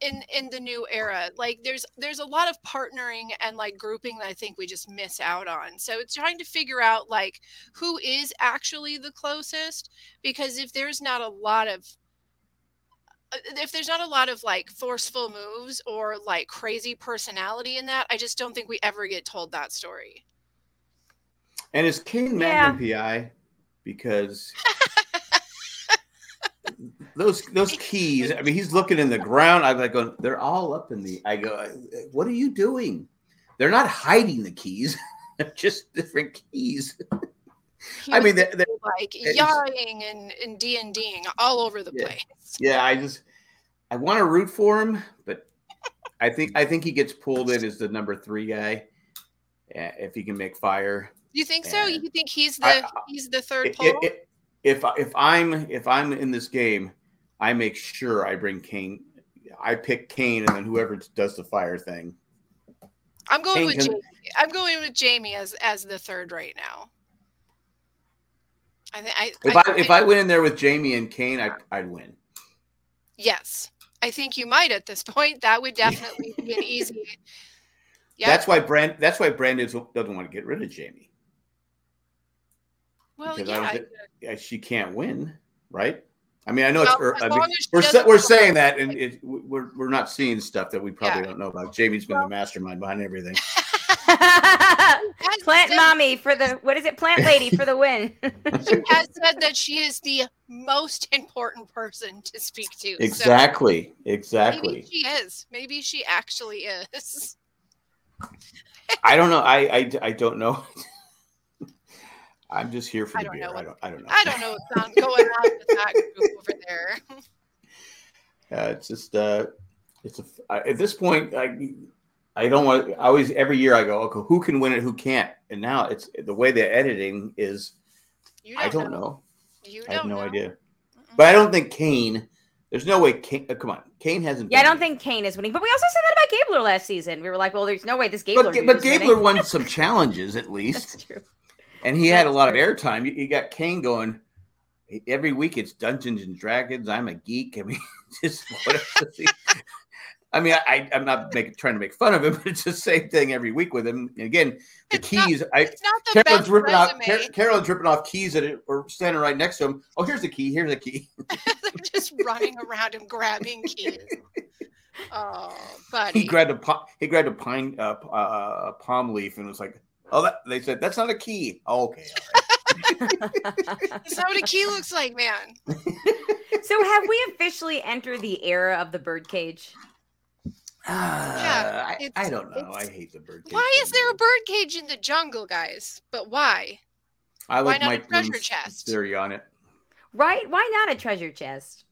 [SPEAKER 2] in in the new era, like there's there's a lot of partnering and like grouping that I think we just miss out on. So it's trying to figure out like who is actually the closest because if there's not a lot of Uh, if there's not a lot of like forceful moves or like crazy personality in that, I just don't think we ever get told that story.
[SPEAKER 3] And is Kane
[SPEAKER 1] Yeah.
[SPEAKER 3] Magnum PI? Because those those keys. I mean, he's looking in the ground. I'm like, going, they're all up in the. I go, uh, what are you doing? They're not hiding the keys. Just different keys. I mean, they- they-
[SPEAKER 2] like eh, eh,
[SPEAKER 3] it's-
[SPEAKER 2] yawing and and D and Ding all over the
[SPEAKER 3] Yeah.
[SPEAKER 2] place.
[SPEAKER 3] yeah, I just I want to root for him, but I think I think he gets pulled in as the number three guy uh, if he can make fire.
[SPEAKER 2] You think so? You think he's the
[SPEAKER 3] I-
[SPEAKER 2] he's the third
[SPEAKER 3] If,
[SPEAKER 2] pole?
[SPEAKER 3] if, if if I'm if I'm in this game, I make sure I bring Kane. I pick Kane, and then whoever does the fire thing.
[SPEAKER 2] I'm going
[SPEAKER 3] Kane
[SPEAKER 2] with
[SPEAKER 3] can-
[SPEAKER 2] Jamie. I'm going with Jamie as as the third right now. I think I,
[SPEAKER 3] If I, if I went in there with Jamie and Kane, I I'd win.
[SPEAKER 2] yes I think you might at this point. That would definitely be an easy.
[SPEAKER 3] Yeah. That's why Brand. That's why Brandon doesn't want to get rid of Jamie.
[SPEAKER 2] Well, yeah,
[SPEAKER 3] think, she can't win, right? I mean, I know well, it's. I mean, we're we're saying that, and it, we're we're not seeing stuff that we probably yeah. don't know about. Jamie's been well, the mastermind behind everything.
[SPEAKER 1] plant mommy for the what is it? Plant lady for the win.
[SPEAKER 2] she has said that she is the most important person to speak to.
[SPEAKER 3] Exactly. So exactly.
[SPEAKER 2] Maybe she is. Maybe she actually is.
[SPEAKER 3] I don't know. I I, I don't know. I'm just here for the beer. What, I don't. I don't know.
[SPEAKER 2] I don't know what's going on with that group over there.
[SPEAKER 3] Yeah, it's just. uh It's a. At this point, I. I don't want. I always every year I go, okay, who can win it, who can't, and now it's the way they're editing is.
[SPEAKER 2] Don't
[SPEAKER 3] I don't
[SPEAKER 2] know.
[SPEAKER 3] know.
[SPEAKER 2] You
[SPEAKER 3] I have no
[SPEAKER 2] know.
[SPEAKER 3] idea. Mm-mm. But I don't think Kane. There's no way Kane. Uh, come on, Kane hasn't.
[SPEAKER 1] Yeah, I don't think Kane is winning. But we also said that about Gabler last season. We were like, well, there's no way this Gabler.
[SPEAKER 3] But, but Gabler won some challenges at least. That's true. And he That's had a lot true. of airtime. You, you got Kane going every week. It's Dungeons and Dragons. I'm a geek. I mean, just whatever. I mean, I, I'm not making, trying to make fun of him, but it's the same thing every week with him. And again, the
[SPEAKER 2] it's
[SPEAKER 3] keys.
[SPEAKER 2] Not,
[SPEAKER 3] I
[SPEAKER 2] Carolyn's ripping
[SPEAKER 3] off. Car, Carolyn's ripping off keys that are standing right next to him. Oh, here's the key. Here's the key.
[SPEAKER 2] They're just running around and grabbing keys. Oh, buddy.
[SPEAKER 3] He grabbed a he grabbed a pine uh, uh, palm leaf and was like, "Oh, that." They said that's not a key. Oh, okay.
[SPEAKER 2] That's not what a key looks like, man.
[SPEAKER 1] so, have we officially entered the era of the birdcage?
[SPEAKER 3] Yeah, I, I, don't know. I hate the bird.
[SPEAKER 2] Why is there a bird cage in the jungle, guys? But why?
[SPEAKER 3] I like
[SPEAKER 2] why
[SPEAKER 3] not Mike
[SPEAKER 2] a treasure chest
[SPEAKER 3] theory on it.
[SPEAKER 1] Right? Why not a treasure chest?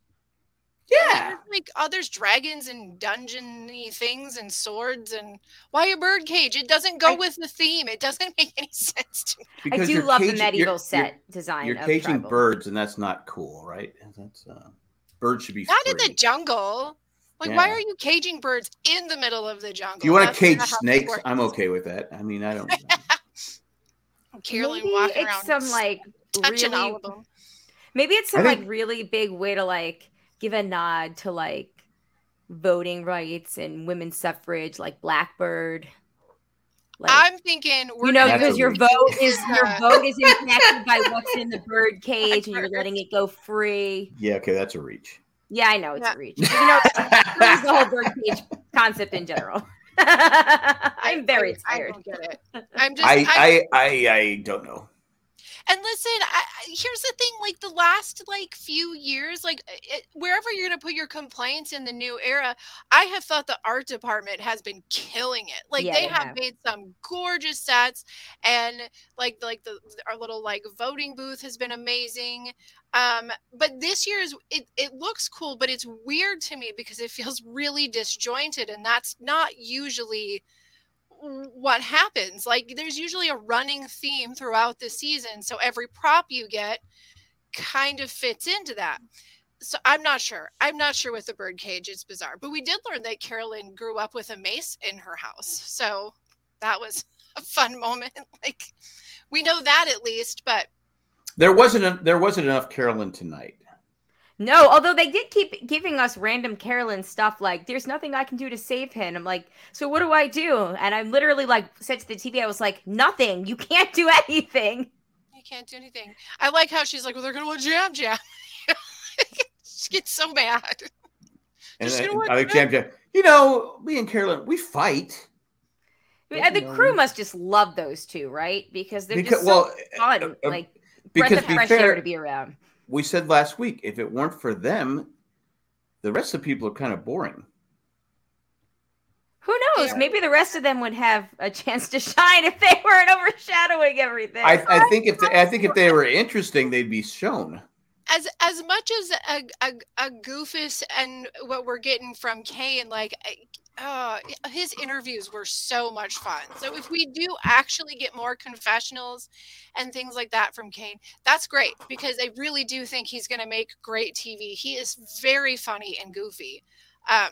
[SPEAKER 3] Yeah,
[SPEAKER 2] like oh, there's dragons and dungeony things and swords and why a bird cage? It doesn't go I, with the theme. It doesn't make any sense to me.
[SPEAKER 1] Because I do love caging, the medieval you're, set
[SPEAKER 3] you're,
[SPEAKER 1] design.
[SPEAKER 3] You're caging tribal. birds, and that's not cool, right? That's uh, birds should be
[SPEAKER 2] not
[SPEAKER 3] free.
[SPEAKER 2] in the jungle. Like, yeah. why are you caging birds in the middle of the jungle?
[SPEAKER 3] You want to cage snakes? I'm okay with that. I mean, I don't.
[SPEAKER 2] Carolyn
[SPEAKER 1] maybe
[SPEAKER 2] walking
[SPEAKER 1] it's
[SPEAKER 2] around
[SPEAKER 1] some like
[SPEAKER 2] touching
[SPEAKER 1] really,
[SPEAKER 2] all of them.
[SPEAKER 1] Maybe it's some think, like really big way to like give a nod to like voting rights and women's suffrage, like Blackbird.
[SPEAKER 2] Like, I'm thinking,
[SPEAKER 1] you know, because your vote is your vote is impacted by what's in the bird cage, and you're letting it go free.
[SPEAKER 3] Yeah, okay, that's a reach.
[SPEAKER 1] Yeah, I know it's yeah. a reach. You know, it's the whole bird cage concept in general. I'm very
[SPEAKER 2] I,
[SPEAKER 1] tired.
[SPEAKER 2] I don't get it. I'm just.
[SPEAKER 3] I I, I, I don't know.
[SPEAKER 2] And listen, I, here's the thing: like the last like few years, like it, wherever you're going to put your complaints in the new era, I have thought the art department has been killing it. Like yeah, they have have made some gorgeous sets, and like like the our little like voting booth has been amazing. Um, but this year's it it looks cool, but it's weird to me because it feels really disjointed, and that's not usually what happens. Like there's usually a running theme throughout the season. So every prop you get kind of fits into that. So I'm not sure. I'm not sure with the bird cage. It's bizarre. But we did learn that Carolyn grew up with a mace in her house. So that was a fun moment. Like we know that at least, but
[SPEAKER 3] there wasn't a, there wasn't enough Carolyn tonight.
[SPEAKER 1] No, although they did keep giving us random Carolyn stuff like, there's nothing I can do to save him. I'm like, so what do I do? And I literally like said to the TV, I was like, nothing. You can't do anything.
[SPEAKER 2] You can't do anything. I like how she's like, well, they're going to want Jam Jam. she gets so mad.
[SPEAKER 3] And I like Jam Jam. You know, me and Carolyn, we fight.
[SPEAKER 1] the know, crew must just love those two, right? Because they're because, just so well, fun. Uh, uh, like, because breath of fresh fair, air to be around
[SPEAKER 3] we said last week if it weren't for them, the rest of the people are kind of boring.
[SPEAKER 1] Who knows? Yeah. Maybe the rest of them would have a chance to shine if they weren't overshadowing everything.
[SPEAKER 3] I, I think if they, I think if they were interesting, they'd be shown.
[SPEAKER 2] As as much as a, a, a goofus and what we're getting from Kane, like uh, his interviews were so much fun. So if we do actually get more confessionals and things like that from Kane, that's great because I really do think he's going to make great TV. He is very funny and goofy. Um,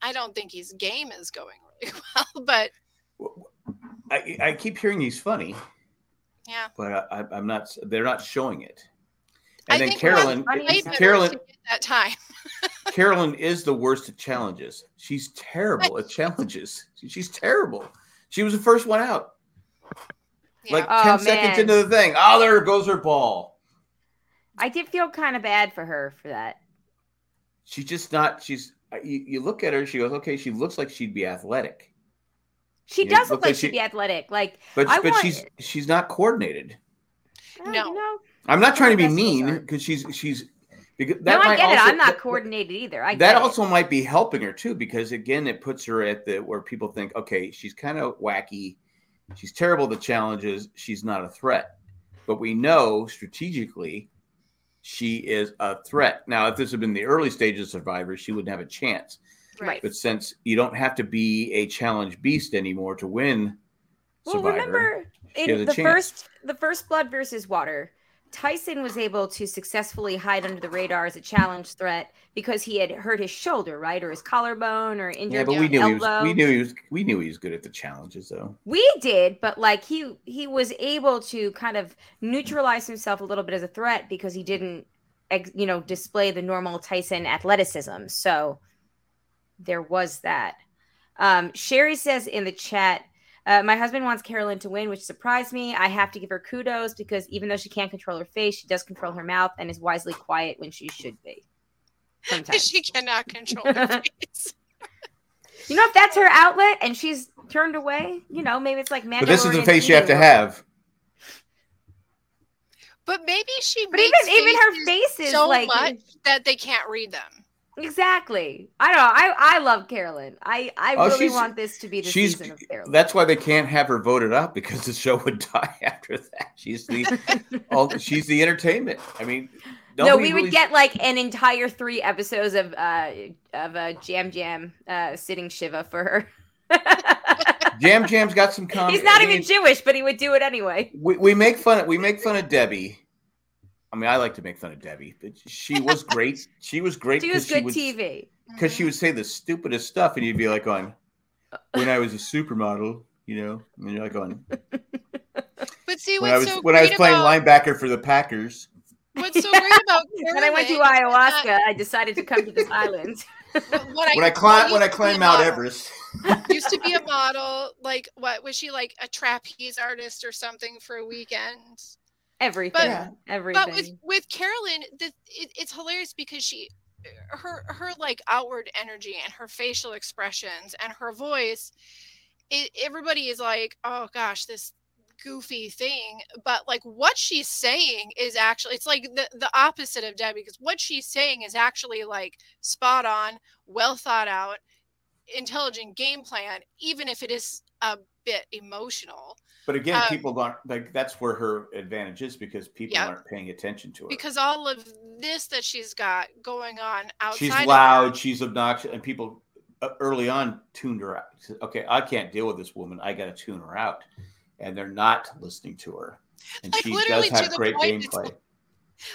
[SPEAKER 2] I don't think his game is going really well, but
[SPEAKER 3] I, I keep hearing he's funny.
[SPEAKER 2] Yeah,
[SPEAKER 3] but I, am not. They're not showing it. And I then Carolyn, Carolyn,
[SPEAKER 2] that time.
[SPEAKER 3] Carolyn is the worst at challenges. She's terrible at challenges. She's terrible. She was the first one out.
[SPEAKER 2] Yeah.
[SPEAKER 3] Like
[SPEAKER 1] Oh,
[SPEAKER 3] 10 seconds into the thing. Oh, there goes her ball.
[SPEAKER 1] I did feel kind of bad for her for that.
[SPEAKER 3] She's just not, she's, uh, you, you look at her, she goes, okay, she looks like she'd be athletic.
[SPEAKER 1] She
[SPEAKER 3] Yeah,
[SPEAKER 1] does look
[SPEAKER 3] look
[SPEAKER 1] like
[SPEAKER 3] like
[SPEAKER 1] she'd be athletic. Like,
[SPEAKER 3] But,
[SPEAKER 1] I
[SPEAKER 3] but
[SPEAKER 1] want-
[SPEAKER 3] she's, she's not coordinated.
[SPEAKER 2] No.
[SPEAKER 1] you know,
[SPEAKER 3] I'm not trying to be
[SPEAKER 1] Some of the best
[SPEAKER 3] mean because she's, she's, because
[SPEAKER 1] no,
[SPEAKER 3] that
[SPEAKER 1] I
[SPEAKER 3] might
[SPEAKER 1] get it. I'm not coordinated either. I
[SPEAKER 3] that
[SPEAKER 1] get it.
[SPEAKER 3] also might be helping her too because again it puts her at the where people think okay she's kind of wacky she's terrible at the challenges she's not a threat but we know strategically she is a threat now if this had been the early stages of survivor she wouldn't have a chance
[SPEAKER 1] Right.
[SPEAKER 3] but since you don't have to be a challenge beast anymore to win
[SPEAKER 1] Well,
[SPEAKER 3] survivor
[SPEAKER 1] remember in the
[SPEAKER 3] chance.
[SPEAKER 1] first the first blood versus water, Tyson was able to successfully hide under the radar as a challenge threat because he had hurt his shoulder, right, or his collarbone, or injured
[SPEAKER 3] yeah but we knew he was
[SPEAKER 1] elbow.
[SPEAKER 3] we knew he was we knew he was good at the challenges though
[SPEAKER 1] We did, but like he he was able to kind of neutralize himself a little bit as a threat because he didn't, you know, display the normal Tyson athleticism. So there was that. Um, Sherry says in the chat, uh, my husband wants Carolyn to win, which surprised me. I have to give her kudos because even though she can't control her face, she does control her mouth and is wisely quiet when she should be. Sometimes.
[SPEAKER 2] she cannot control her face.
[SPEAKER 1] you know, if that's her outlet and she's turned away, you know, maybe it's like
[SPEAKER 3] but this is the face you have to have
[SPEAKER 2] But maybe she
[SPEAKER 1] But
[SPEAKER 2] makes
[SPEAKER 1] even even her
[SPEAKER 2] faces
[SPEAKER 1] face is
[SPEAKER 2] so
[SPEAKER 1] like
[SPEAKER 2] much that they can't read them.
[SPEAKER 1] Exactly. I don't know. I I love Carolyn. I I
[SPEAKER 3] Oh,
[SPEAKER 1] really want this to be the
[SPEAKER 3] she's
[SPEAKER 1] season of Carolyn.
[SPEAKER 3] that's why they can't have her voted up because the show would die after that. She's the all, she's the entertainment. I mean,
[SPEAKER 1] no, we
[SPEAKER 3] really-
[SPEAKER 1] would get like an entire three episodes of uh of uh, Yam Yam uh sitting Shiva for her.
[SPEAKER 3] Yam Yam's got some comedy.
[SPEAKER 1] He's not
[SPEAKER 3] I
[SPEAKER 1] even
[SPEAKER 3] mean,
[SPEAKER 1] Jewish, but he would do it anyway.
[SPEAKER 3] we, we make fun of we make fun of Debbie. I mean, I like to make fun of Debbie, but she was great. She was great
[SPEAKER 1] She was
[SPEAKER 3] because
[SPEAKER 1] good
[SPEAKER 3] she would
[SPEAKER 1] TV.
[SPEAKER 3] because she mm-hmm. would say the stupidest stuff, and you'd be like going, "When I was a supermodel," you know, and you're like going,
[SPEAKER 2] But see
[SPEAKER 3] "When I was
[SPEAKER 2] so
[SPEAKER 3] when I was playing
[SPEAKER 2] about
[SPEAKER 3] linebacker for the Packers."
[SPEAKER 2] what's so great about
[SPEAKER 1] When I went to
[SPEAKER 2] Carolyn,
[SPEAKER 1] ayahuasca, uh, I decided to come to this island.
[SPEAKER 2] what
[SPEAKER 3] When I
[SPEAKER 2] what
[SPEAKER 3] climb when I
[SPEAKER 2] used to be
[SPEAKER 3] climb Mount
[SPEAKER 2] model-
[SPEAKER 3] Everest.
[SPEAKER 2] used to be a model. Like what was she like a trapeze artist or something for a weekend?
[SPEAKER 1] Everything.
[SPEAKER 3] Yeah.
[SPEAKER 1] Everything.
[SPEAKER 2] But with with Carolyn, the, it, it's hilarious because she, uh, her her like outward energy and her facial expressions and her voice, it, everybody is like, oh gosh, this goofy thing. But like what she's saying is actually, it's like the the opposite of Debbie because what she's saying is actually like spot on, well thought out, intelligent game plan, even if it is a bit emotional.
[SPEAKER 3] But again,
[SPEAKER 2] Um,
[SPEAKER 3] people aren't like that's where her advantage is because people
[SPEAKER 2] Yeah.
[SPEAKER 3] aren't paying attention to her.
[SPEAKER 2] Because all of this that she's got going on outside
[SPEAKER 3] she's
[SPEAKER 2] of her-
[SPEAKER 3] loud, she's obnoxious, and people uh, early on tuned her out. Said, okay, I can't deal with this woman. I got to tune her out, and they're not listening to her. And
[SPEAKER 2] Like,
[SPEAKER 3] she does have great gameplay.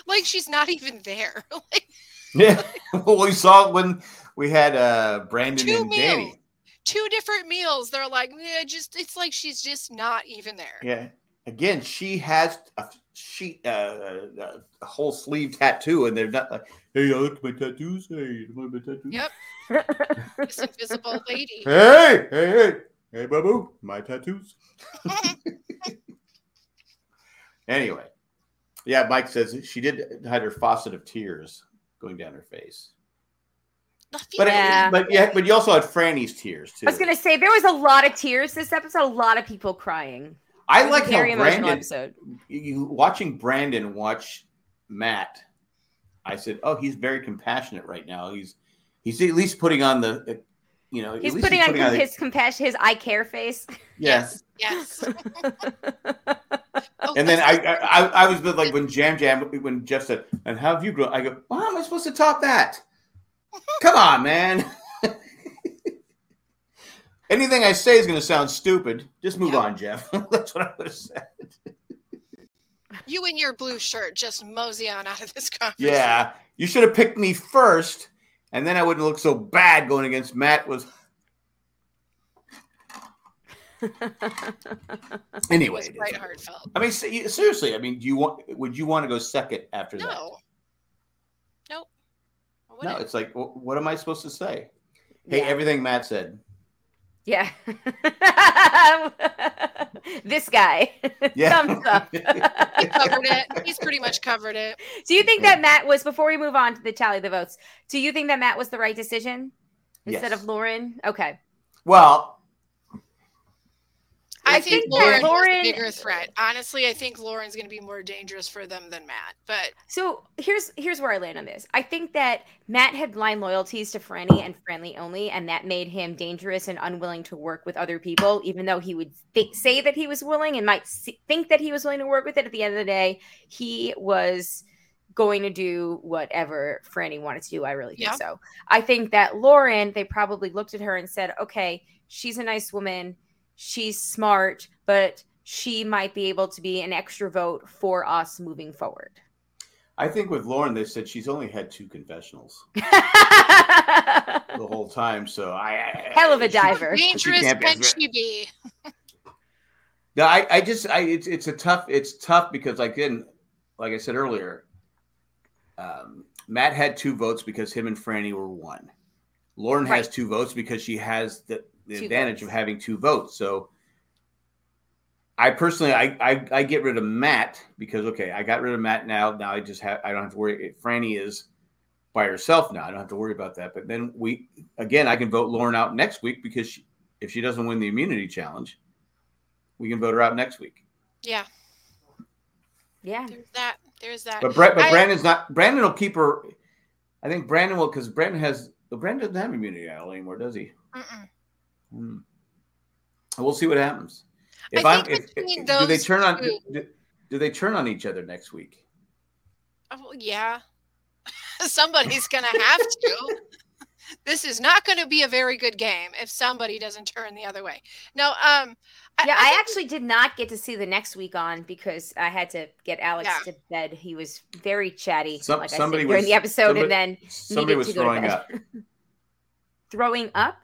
[SPEAKER 2] like she's not even there. like
[SPEAKER 3] Yeah, well, we saw it when we had uh, Brandon and
[SPEAKER 2] meals,
[SPEAKER 3] Danny.
[SPEAKER 2] Two different meals. They're like, yeah, just it's like she's just not even there.
[SPEAKER 3] Yeah, again, she has a she uh, uh, a whole sleeve tattoo, and they're not like, "Hey, look at my tattoos. Hey, look at my tattoos."
[SPEAKER 2] Yep. This invisible lady.
[SPEAKER 3] Hey, hey, hey, hey, babu, my tattoos. Anyway, yeah, Mike says she did had her faucet of tears going down her face, but
[SPEAKER 1] Yeah.
[SPEAKER 3] it, but yeah, but you also had Frannie's tears too.
[SPEAKER 1] I was gonna say there was a lot of tears this episode, a lot of people crying.
[SPEAKER 3] I
[SPEAKER 1] It
[SPEAKER 3] like
[SPEAKER 1] a
[SPEAKER 3] how
[SPEAKER 1] very emotional
[SPEAKER 3] Brandon,
[SPEAKER 1] episode.
[SPEAKER 3] you watching Brandon watch Matt. I said, "Oh, he's very compassionate right now. He's he's at least putting on the, uh, you know, at
[SPEAKER 1] He's putting on
[SPEAKER 3] the-
[SPEAKER 1] his compassion, his I care face.
[SPEAKER 2] Yes, Yes.
[SPEAKER 3] And then I, I, I, I was like when Yam Yam, when Jeff said, "And how have you grown?" I go, "Well, how am I supposed to top that? Come on, man." Anything I say is going to sound stupid. Just move
[SPEAKER 2] Yeah.
[SPEAKER 3] on, Jeff. That's what I would have said.
[SPEAKER 2] you and your blue shirt just mosey on out of this conversation.
[SPEAKER 3] Yeah, you should have picked me first, and then I wouldn't look so bad going against Matt. Was
[SPEAKER 2] It
[SPEAKER 3] anyway.
[SPEAKER 2] was quite
[SPEAKER 3] it
[SPEAKER 2] heartfelt.
[SPEAKER 3] I mean, seriously. I mean, do you want? Would you want to go second after that?
[SPEAKER 2] No. What
[SPEAKER 3] No,
[SPEAKER 2] it-
[SPEAKER 3] it's like, wh- what am I supposed to say? Hey,
[SPEAKER 1] Yeah.
[SPEAKER 3] everything Matt said.
[SPEAKER 1] Yeah. this guy.
[SPEAKER 3] Yeah.
[SPEAKER 1] Thumbs up.
[SPEAKER 2] he covered it. He's pretty much covered it.
[SPEAKER 1] do you think that Matt was before we move on to the tally of the votes? Do you think that Matt was the right decision instead
[SPEAKER 3] Yes.
[SPEAKER 1] of Lauren? Okay.
[SPEAKER 3] Well,
[SPEAKER 2] I,
[SPEAKER 1] I
[SPEAKER 2] think,
[SPEAKER 1] think
[SPEAKER 2] Lauren,
[SPEAKER 1] Lauren-
[SPEAKER 2] bigger threat. Honestly, I think Lauren's going to be more dangerous for them than Matt. But
[SPEAKER 1] So here's here's where I land on this. I think that Matt had blind loyalties to Frannie and Frannie only, and that made him dangerous and unwilling to work with other people, even though he would th- say that he was willing and might s- think that he was willing to work with it. At the end of the day, he was going to do whatever Frannie wanted to do. I really think
[SPEAKER 2] Yeah.
[SPEAKER 1] so. I think that Lauren, they probably looked at her and said, "Okay, she's a nice woman, she's smart, but." She might be able to be an extra vote for us moving forward.
[SPEAKER 3] I think with Lauren, they said she's only had two confessionals the whole time. So I, I
[SPEAKER 1] Hell of a
[SPEAKER 3] she-
[SPEAKER 1] diver.
[SPEAKER 2] dangerous
[SPEAKER 3] can't be-
[SPEAKER 2] can she be?
[SPEAKER 3] No, I, I just, I, it's, it's a tough, it's tough because like in, like I said earlier, um, Matt had two votes because him and Frannie were one. Lauren has two votes because she has the, the
[SPEAKER 1] Two
[SPEAKER 3] advantage
[SPEAKER 1] votes.
[SPEAKER 3] of having two votes. So I personally, I, I, I get rid of Matt because okay, I got rid of Matt now. Now I just have, I don't have to worry. Frannie is by herself now. I don't have to worry about that. But then we, again, I can vote Lauren out next week because she, if she doesn't win the immunity challenge, we can vote her out next week.
[SPEAKER 2] Yeah,
[SPEAKER 1] Yeah.
[SPEAKER 2] there's that. There's that.
[SPEAKER 3] But Brett, but
[SPEAKER 2] I-
[SPEAKER 3] Brandon's not. Brandon will keep her. I think Brandon will because Brandon has. Well, Brandon doesn't have immunity idol anymore, does he?
[SPEAKER 2] Mm-mm.
[SPEAKER 3] Hmm. We'll see what happens.
[SPEAKER 2] I
[SPEAKER 3] If I'm,
[SPEAKER 2] think
[SPEAKER 3] if,
[SPEAKER 2] between
[SPEAKER 3] if- do they
[SPEAKER 2] those
[SPEAKER 3] turn on?
[SPEAKER 2] two-
[SPEAKER 3] Do, do they turn on each other next week?
[SPEAKER 2] Oh, yeah, somebody's going to have to. this is not going to be a very good game if somebody doesn't turn the other way. No, um, I,
[SPEAKER 1] Yeah, I,
[SPEAKER 2] think-
[SPEAKER 1] actually did not get to see the next week on because I had to get Alex
[SPEAKER 2] Yeah.
[SPEAKER 1] to bed. He was very chatty,
[SPEAKER 3] Some-
[SPEAKER 1] like I
[SPEAKER 3] somebody
[SPEAKER 1] said during
[SPEAKER 3] was-
[SPEAKER 1] the episode,
[SPEAKER 3] somebody-
[SPEAKER 1] and then
[SPEAKER 3] Somebody
[SPEAKER 1] needed
[SPEAKER 3] was
[SPEAKER 1] to go to
[SPEAKER 3] throwing
[SPEAKER 1] bed.
[SPEAKER 3] up.
[SPEAKER 1] throwing up.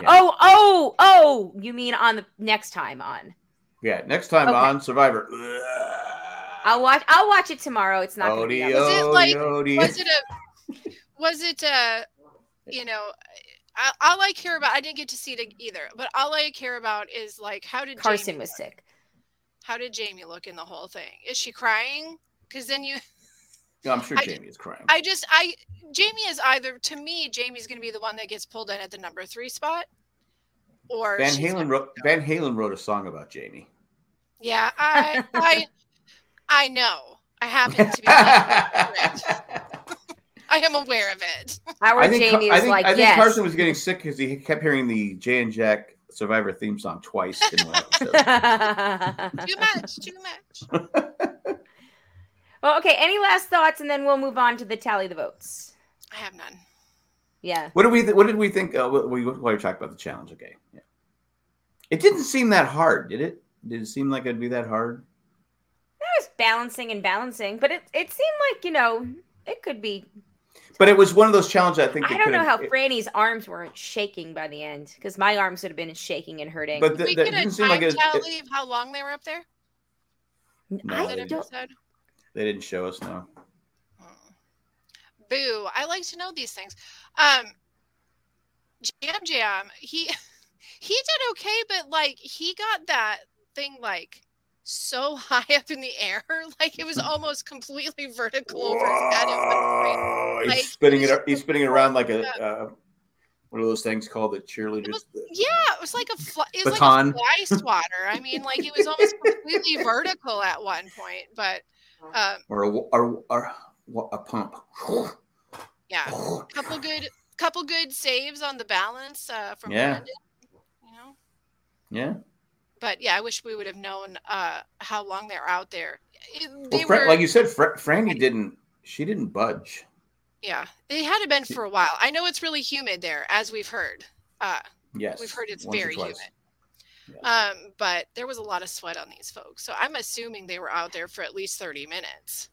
[SPEAKER 3] Yeah.
[SPEAKER 1] Oh, oh, oh! You mean on the next time on?
[SPEAKER 3] Yeah, next time
[SPEAKER 1] Okay.
[SPEAKER 3] on Survivor.
[SPEAKER 1] I'll watch. I'll watch it tomorrow. It's not going to be.
[SPEAKER 2] Was it like-
[SPEAKER 3] Odie.
[SPEAKER 2] was it a was it a you know I, all i care about i didn't get to see it either but all i care about is like how did
[SPEAKER 1] Carson
[SPEAKER 2] jamie
[SPEAKER 1] was
[SPEAKER 2] look?
[SPEAKER 1] sick.
[SPEAKER 2] how did jamie look in the whole thing is she crying because then you
[SPEAKER 3] No, I'm sure
[SPEAKER 2] I-
[SPEAKER 3] Jamie is crying.
[SPEAKER 2] i just i jamie is either to me jamie's going to be the one that gets pulled in at the number three spot or
[SPEAKER 3] Van Halen wrote. Van Halen wrote a song about Jamie.
[SPEAKER 2] yeah i i i know i happen to be i am aware of it
[SPEAKER 1] Our
[SPEAKER 3] I think,
[SPEAKER 1] Jamie
[SPEAKER 3] I
[SPEAKER 1] is
[SPEAKER 3] think,
[SPEAKER 1] like,
[SPEAKER 3] I think
[SPEAKER 1] yes.
[SPEAKER 3] Carson was getting sick because he kept hearing the Jay and Jack Survivor theme song twice in one episode.
[SPEAKER 2] too much too much
[SPEAKER 1] well, okay. Any last thoughts, and then we'll move on to the tally the votes.
[SPEAKER 2] i have none
[SPEAKER 1] Yeah.
[SPEAKER 3] What did we? Th- what did we think? Uh, we while we talking about the challenge, okay. Yeah. It didn't seem that hard, did it? Did it seem like it'd be that hard?
[SPEAKER 1] That was balancing and balancing, but it it seemed like you know it could be.
[SPEAKER 3] But it was one of those challenges. I think.
[SPEAKER 1] I
[SPEAKER 3] that
[SPEAKER 1] don't know how
[SPEAKER 3] it-
[SPEAKER 1] Frannie's arms weren't shaking by the end because my arms would have been shaking and hurting.
[SPEAKER 3] But th-
[SPEAKER 2] we
[SPEAKER 3] that
[SPEAKER 2] get a time
[SPEAKER 3] like it, it-
[SPEAKER 2] tally of how long they were up there
[SPEAKER 3] No,
[SPEAKER 1] I
[SPEAKER 3] they
[SPEAKER 2] that
[SPEAKER 3] didn't.
[SPEAKER 1] don't.
[SPEAKER 2] episode
[SPEAKER 3] they didn't show us. No.
[SPEAKER 2] Boo! I like to know these things. Um, Yam Yam, he he did okay, but like he got that thing like so high up in the air, like it was almost completely vertical over his head. Great.
[SPEAKER 3] He's spinning it. He's spinning it around like a uh, one of those things called the cheerleaders.
[SPEAKER 2] was- Yeah, it was like a fly, it was
[SPEAKER 3] Baton.
[SPEAKER 2] like a fly swatter. I mean, like it was almost completely vertical at one point, but um,
[SPEAKER 3] or a, or, or a pump.
[SPEAKER 2] yeah, couple good couple good saves on the balance uh, from
[SPEAKER 3] Yeah.
[SPEAKER 2] Brandon. You know.
[SPEAKER 3] Yeah.
[SPEAKER 2] but yeah, I wish we would have known uh, how long they're out there. It-
[SPEAKER 3] Well, Fra-
[SPEAKER 2] were,
[SPEAKER 3] like you said, Fra- Frannie didn't. She didn't budge.
[SPEAKER 2] yeah, it had to been for a while. I know it's really humid there, as we've heard. Uh,
[SPEAKER 3] Yes.
[SPEAKER 2] we've heard it's very
[SPEAKER 3] twice.
[SPEAKER 2] Humid. Um, but there was a lot of sweat on these folks, so I'm assuming they were out there for at least 30 minutes.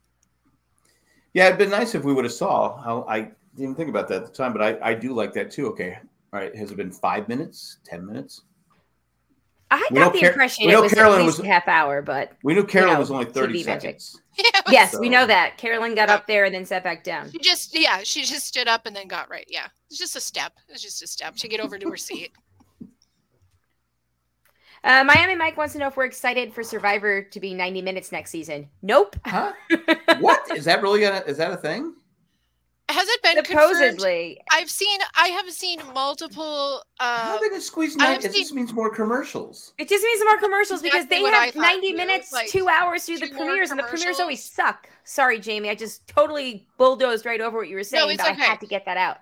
[SPEAKER 3] Yeah, it'd been nice if we would have saw. How I didn't think about that at the time, but I, I do like that too. Okay, all right. Has it been five minutes, ten minutes?
[SPEAKER 1] I
[SPEAKER 3] We
[SPEAKER 1] got the
[SPEAKER 3] Car-
[SPEAKER 1] impression
[SPEAKER 3] we
[SPEAKER 1] it
[SPEAKER 3] know
[SPEAKER 1] was
[SPEAKER 3] Carolyn
[SPEAKER 1] at least
[SPEAKER 3] was-
[SPEAKER 1] a half hour, but
[SPEAKER 3] We knew Carolyn
[SPEAKER 1] know,
[SPEAKER 3] was only 30
[SPEAKER 1] TV
[SPEAKER 3] seconds.
[SPEAKER 2] Yeah,
[SPEAKER 1] yes, we know that. Carolyn got up there and then sat back down.
[SPEAKER 2] She just yeah, she just stood up and then got right. Yeah. It's just a step. It's just a step to get over to her seat.
[SPEAKER 1] Uh, Miami Mike wants to know if we're excited for Survivor to be 90 minutes next season. Nope.
[SPEAKER 3] Huh? What? Is that really a, is that a thing?
[SPEAKER 2] Has it been confirmed?
[SPEAKER 1] Supposedly.
[SPEAKER 2] I've seen I have seen multiple
[SPEAKER 3] How
[SPEAKER 2] uh
[SPEAKER 3] are they going to squeeze
[SPEAKER 2] I
[SPEAKER 3] nine?
[SPEAKER 2] have
[SPEAKER 3] It just means more commercials.
[SPEAKER 1] It just means more commercials because they have 90 minutes,
[SPEAKER 2] Like,
[SPEAKER 1] two hours through the
[SPEAKER 2] two more
[SPEAKER 1] premieres, and the premieres always suck. Sorry, Jamie. I just totally bulldozed right over what you were saying,
[SPEAKER 2] it's
[SPEAKER 1] but I had to get that out.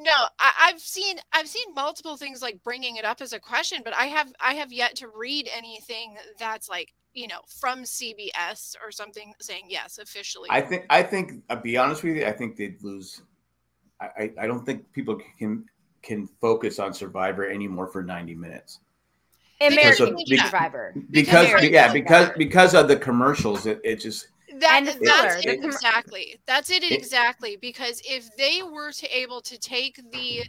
[SPEAKER 2] No, I, I've seen I've seen multiple things like bringing it up as a question, but I have I have yet to read anything that's like you know from CBS or something saying yes officially.
[SPEAKER 3] I think, I think, I'll be honest with you, I think they'd lose. I, I, I don't think people can can focus on Survivor anymore for 90 minutes.
[SPEAKER 1] American
[SPEAKER 3] of-
[SPEAKER 2] Yeah.
[SPEAKER 1] Survivor.
[SPEAKER 3] Because,
[SPEAKER 1] American
[SPEAKER 3] yeah, because because of the commercials, it, it just
[SPEAKER 2] that,
[SPEAKER 1] And the
[SPEAKER 2] that's
[SPEAKER 1] filler,
[SPEAKER 2] it exactly. That's it
[SPEAKER 3] It-
[SPEAKER 2] exactly. Because if they were to able to take the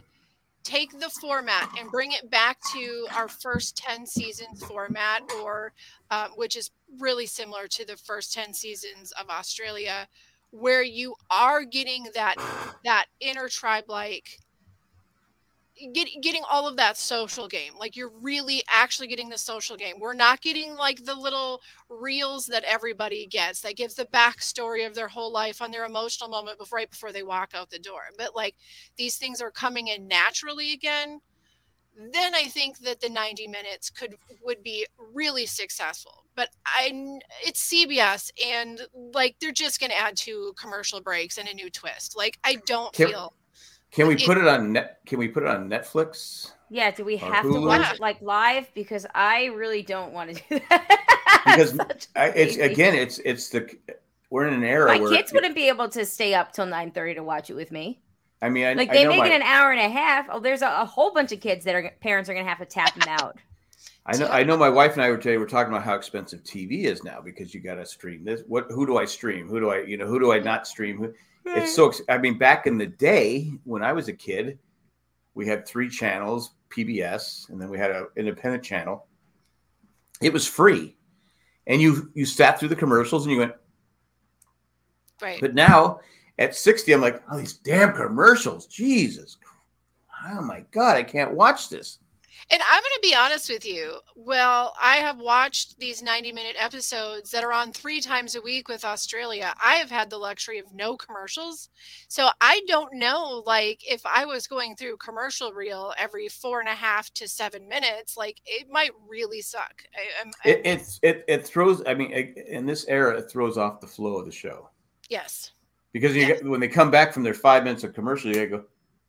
[SPEAKER 2] take the format and bring it back to our first 10 seasons format or um, which is really similar to the first 10 seasons of australia where you are getting that that inner tribe like get, getting all of that social game like you're really actually getting the social game. We're not getting like the little reels that everybody gets that gives the backstory of their whole life on their emotional moment before, right before they walk out the door. But like these things are coming in naturally again then i think that the 90 minutes could would be really successful. But i it's cbs and like they're just going to add two commercial breaks and a new twist. Like i don't
[SPEAKER 3] Can-
[SPEAKER 2] feel
[SPEAKER 3] can we
[SPEAKER 2] It-
[SPEAKER 3] put it on net? Can we put it on Netflix?
[SPEAKER 1] Yeah, do we have to watch it like live? Because I really don't want to do that.
[SPEAKER 3] Because I, it's again, it's it's the we're in an era
[SPEAKER 1] my
[SPEAKER 3] where
[SPEAKER 1] kids wouldn't be able to stay up till 9:30 to watch it with me.
[SPEAKER 3] I mean, I,
[SPEAKER 1] Like they make
[SPEAKER 3] my,
[SPEAKER 1] it an hour and a half. Oh, there's a, a whole bunch of kids that are parents are gonna have to tap them out.
[SPEAKER 3] I know I know my wife and I were today we're talking about how expensive TV is now because you got to stream this. What who do I stream? Who do I you know who do I not stream? Who, it's so I mean back in the day when I was a kid, we had three channels, PBS, and then we had an independent channel. It was free, and you you sat through the commercials and you went.
[SPEAKER 2] right
[SPEAKER 3] But now at sixty, I'm like, oh these damn commercials, Jesus, oh my god, I can't watch this.
[SPEAKER 2] And I'm going to be honest with you. Well, I have watched these 90 minute episodes that are on three times a week with Australia. I have had the luxury of no commercials. So I don't know, like, if I was going through commercial reel every four and a half to seven minutes, like, it might really suck. I, I'm,
[SPEAKER 3] It it's it it throws. I mean, it- in this era, it throws off the flow of the show.
[SPEAKER 2] yes.
[SPEAKER 3] because you get, when they come back from their five minutes of commercial, you go,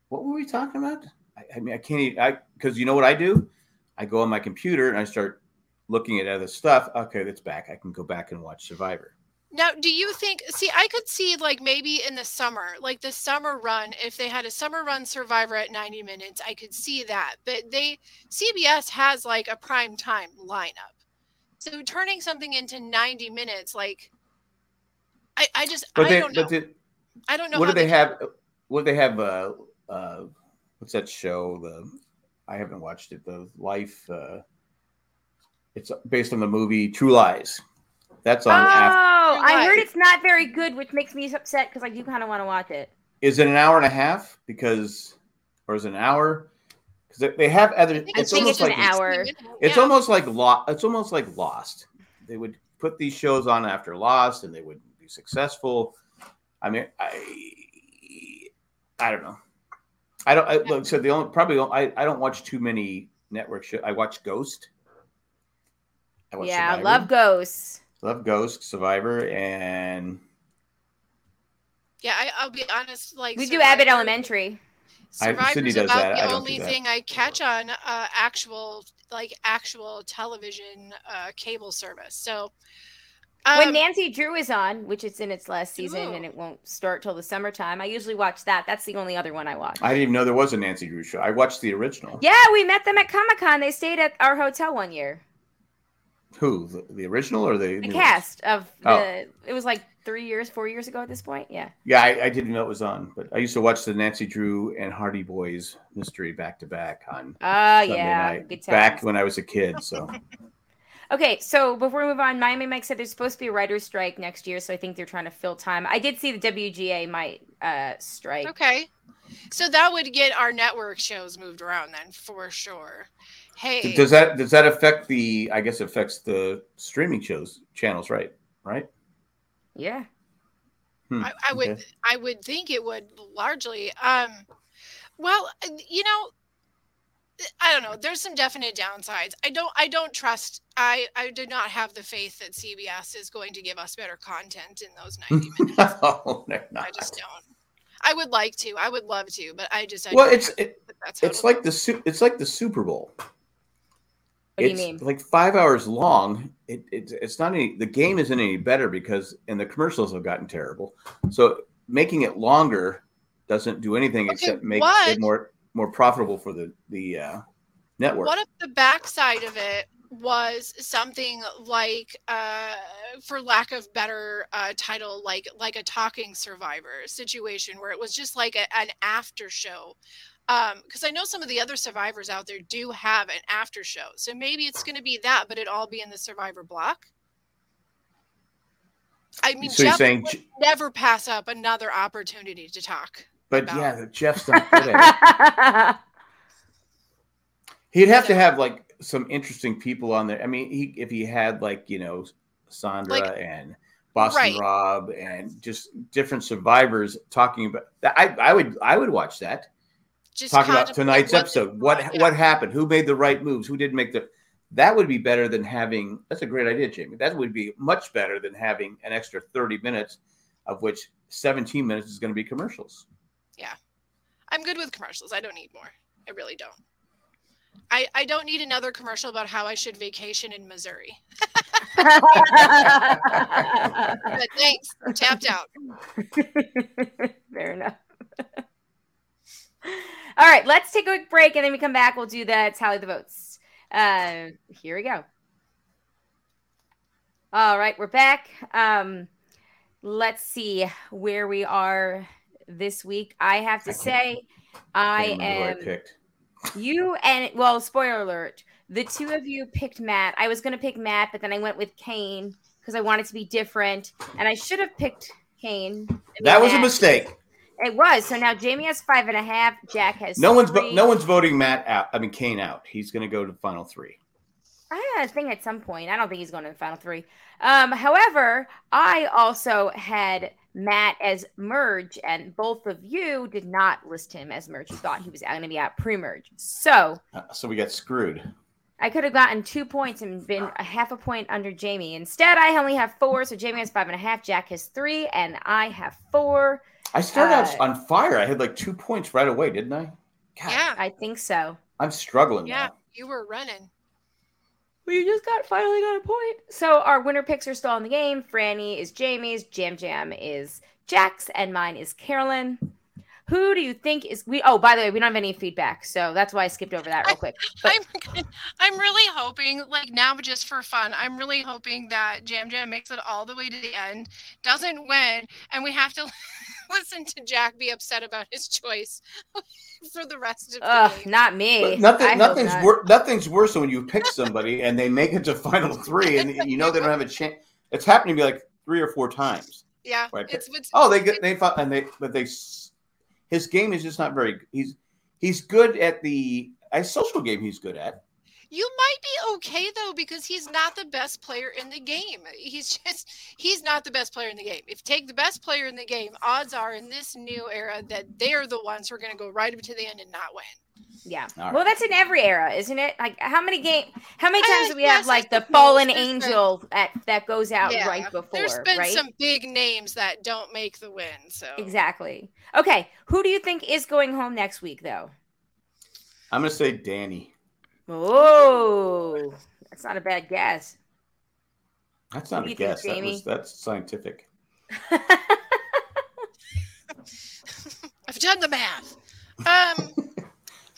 [SPEAKER 3] "What were we talking about?" I, I mean, I can't. Even, I because you know what I do? I go on my computer and I start looking at other stuff. Okay, that's back. I can go back and watch Survivor.
[SPEAKER 2] Now, do you think? See, I could see like maybe in the summer, like the summer run, if they had a summer run Survivor at 90 minutes, I could see that. But they, CBS has like a prime time lineup. So turning something into 90 minutes, like, I, I just,
[SPEAKER 3] But
[SPEAKER 2] I
[SPEAKER 3] they,
[SPEAKER 2] don't know.
[SPEAKER 3] but they,
[SPEAKER 2] I don't know.
[SPEAKER 3] what do
[SPEAKER 2] how
[SPEAKER 3] they have? What do they have? Uh, uh, what's that show? The I haven't watched it. The Life. Uh, it's based on the movie True Lies. That's
[SPEAKER 1] Oh,
[SPEAKER 3] on. after,
[SPEAKER 1] I heard it's not very good, which makes me upset because I do kind of want to watch it.
[SPEAKER 3] is it an hour and a half? Because, or is it an hour? Because they, they have other.
[SPEAKER 2] I think
[SPEAKER 3] It's
[SPEAKER 1] think
[SPEAKER 3] almost
[SPEAKER 1] it's
[SPEAKER 3] like
[SPEAKER 1] an hour.
[SPEAKER 3] It's
[SPEAKER 2] Yeah.
[SPEAKER 3] almost like lo- It's almost like Lost. They would put these shows on after Lost, and they would be successful. I mean, I, I don't know. I don't. I, like I said the only probably I, I don't watch too many network shows. I watch Ghost. I watch
[SPEAKER 1] Yeah, I
[SPEAKER 3] Survivor.
[SPEAKER 1] love ghosts.
[SPEAKER 3] love Ghost, Survivor, and
[SPEAKER 2] Yeah, I, I'll be honest. Like
[SPEAKER 1] We do Abbott
[SPEAKER 2] Survivor-
[SPEAKER 1] Elementary.
[SPEAKER 3] I-
[SPEAKER 2] Survivor's
[SPEAKER 3] Sydney does
[SPEAKER 2] about
[SPEAKER 3] that.
[SPEAKER 2] The
[SPEAKER 3] don't
[SPEAKER 2] only
[SPEAKER 3] that.
[SPEAKER 2] thing I catch on uh, actual, like actual television uh, cable service. So
[SPEAKER 1] when
[SPEAKER 2] um,
[SPEAKER 1] Nancy Drew is on, which it's in its last season
[SPEAKER 2] Ooh.
[SPEAKER 1] and it won't start till the summertime, I usually watch that. That's the only other one I watch.
[SPEAKER 3] I didn't even know there was a Nancy Drew show. I watched the original.
[SPEAKER 1] yeah, we met them at Comic Con. They stayed at our hotel one year.
[SPEAKER 3] Who? The, the original or the
[SPEAKER 1] The
[SPEAKER 3] new
[SPEAKER 1] cast of the
[SPEAKER 3] Oh.
[SPEAKER 1] it was like three years, four years ago at this point. Yeah.
[SPEAKER 3] Yeah, I, I didn't know it was on, but I used to watch the Nancy Drew and Hardy Boys mystery back to back on
[SPEAKER 1] Uh, yeah.
[SPEAKER 3] night
[SPEAKER 1] good
[SPEAKER 3] back when I was a kid. So
[SPEAKER 1] Okay, so before we move on, Miami Mike said there's supposed to be a writer's strike next year, so I think they're trying to fill time. I did see the WGA might uh, strike.
[SPEAKER 2] Okay. So that would get our network shows moved around then for sure. Hey,
[SPEAKER 3] does that does that affect the? I guess affects the streaming shows channels, right? Right.
[SPEAKER 1] Yeah.
[SPEAKER 3] Hmm,
[SPEAKER 2] I, I would
[SPEAKER 3] okay.
[SPEAKER 2] I would think it would largely. Um, well, you know, I don't know. There's some definite downsides. I don't I don't trust. I I do not have the faith that CBS is going to give us better content in those 90 minutes.
[SPEAKER 3] no, they're
[SPEAKER 2] I just don't. I would like to. I would love to, but I just I
[SPEAKER 3] Well,
[SPEAKER 2] don't
[SPEAKER 3] it's it,
[SPEAKER 2] that's
[SPEAKER 3] it's
[SPEAKER 2] it'll
[SPEAKER 3] like
[SPEAKER 2] go.
[SPEAKER 3] the Su- it's like the Super Bowl.
[SPEAKER 1] What do you mean?
[SPEAKER 3] like five hours long. It, it, it's not any. The game isn't any better because and the commercials have gotten terrible. So making it longer doesn't do anything
[SPEAKER 2] Okay,
[SPEAKER 3] except make
[SPEAKER 2] what-
[SPEAKER 3] it more more profitable for the the uh, network.
[SPEAKER 2] What if the backside of it was something like, uh, for lack of better uh, title, like like a talking survivor situation where it was just like a, an after show? Because I know some of the other survivors out there do have an after show, so maybe it's going to be that, but it all be in the survivor block. I mean,
[SPEAKER 3] so you're
[SPEAKER 2] Jeff
[SPEAKER 3] saying,
[SPEAKER 2] would never pass up another opportunity to talk.
[SPEAKER 3] But yeah, the Jeff's not good at it. He'd have to have like some interesting people on there. I mean, he if he had like you know Sandra
[SPEAKER 2] Like-
[SPEAKER 3] and Boston
[SPEAKER 2] Right.
[SPEAKER 3] Rob and just different survivors talking about that, I I would I would watch that.
[SPEAKER 2] Just
[SPEAKER 3] Talk about tonight's
[SPEAKER 2] what-
[SPEAKER 3] episode. What
[SPEAKER 2] yeah.
[SPEAKER 3] what happened? Who made the right moves? Who didn't make the? That would be better than having. That's a great idea, Jamie. That would be much better than having an extra thirty minutes, of which seventeen minutes is going to be commercials.
[SPEAKER 2] I'm good with commercials. I don't need more. I really don't. I, I don't need another commercial about how I should vacation in Missouri. But thanks. Tapped out.
[SPEAKER 1] Fair enough. All right, let's take a quick break and then we come back. We'll do the tally the votes. Uh, here we go. All right, we're back. Um, let's see where we are this week. I have to
[SPEAKER 3] I
[SPEAKER 1] say, I
[SPEAKER 3] Can't remember who
[SPEAKER 1] am you and well, spoiler alert. The two of you picked Matt. I was gonna pick Matt, but then I went with Kane because I wanted to be different, and I should have picked Kane.
[SPEAKER 3] That was a mistake.
[SPEAKER 1] It was. So now Jamie has five and a half. Jack has
[SPEAKER 3] No one's vo- no one's voting Matt out. I mean Kane out. He's going to go to the final three.
[SPEAKER 1] I think at some point. I don't think he's going to the final three. Um, however, I also had Matt as merge, and both of you did not list him as merge. You thought he was going to be out pre-merge. So
[SPEAKER 3] Uh, so we got screwed.
[SPEAKER 1] I could have gotten two points and been a half a point under Jamie. Instead, I only have four. So Jamie has five and a half. Jack has three, and I have four.
[SPEAKER 3] I started out
[SPEAKER 1] Uh,
[SPEAKER 3] on fire. I had like two points right away, didn't I? God,
[SPEAKER 2] Yeah.
[SPEAKER 1] I think so.
[SPEAKER 3] I'm struggling
[SPEAKER 2] Yeah.
[SPEAKER 3] now.
[SPEAKER 2] You were running.
[SPEAKER 1] You just got finally got a point. So our winner picks are still in the game. Frannie is Jamie's, Yam Yam is Jack's, and mine is Carolyn. Who do you think is we? Oh, by the way, we don't have any feedback, so that's why I skipped over that real quick. But
[SPEAKER 2] I'm I'm really hoping, like now, just for fun, I'm really hoping that Yam Yam makes it all the way to the end, doesn't win, and we have to listen to Jack be upset about his choice for the rest of the
[SPEAKER 1] ugh,
[SPEAKER 2] game.
[SPEAKER 1] not me.
[SPEAKER 3] But nothing,
[SPEAKER 1] I
[SPEAKER 3] nothing's
[SPEAKER 1] not.
[SPEAKER 3] wor- nothing's worse than when you pick somebody and they make it to final three, and you know they don't have a chance. It's happened to me like three or four times.
[SPEAKER 2] Yeah,
[SPEAKER 3] Right.
[SPEAKER 2] it's, it's
[SPEAKER 3] Oh, they get they fought and they but they s- his game is just not very. He's he's good at the a social game. He's good at.
[SPEAKER 2] You might be okay though because he's not the best player in the game. He's just he's not the best player in the game. If you take the best player in the game, odds are in this new era that they're the ones who are going to go right up to the end and not win.
[SPEAKER 1] Yeah.
[SPEAKER 3] All
[SPEAKER 1] Well, that's in every era, isn't it? Like how many game? How many
[SPEAKER 2] Uh,
[SPEAKER 1] times do we
[SPEAKER 2] yes,
[SPEAKER 1] have like the fallen
[SPEAKER 2] there's been-
[SPEAKER 1] angel that that goes out
[SPEAKER 2] Yeah,
[SPEAKER 1] right before,
[SPEAKER 2] There's been
[SPEAKER 1] right?
[SPEAKER 2] some big names that don't make the win. So
[SPEAKER 1] Exactly. Okay, who do you think is going home next week, though?
[SPEAKER 3] I'm gonna say Danny.
[SPEAKER 1] Oh, that's not a bad guess.
[SPEAKER 3] That's not a
[SPEAKER 1] you think,
[SPEAKER 3] guess. That
[SPEAKER 1] Jamie?
[SPEAKER 3] was that's scientific.
[SPEAKER 2] I've done the math. Um,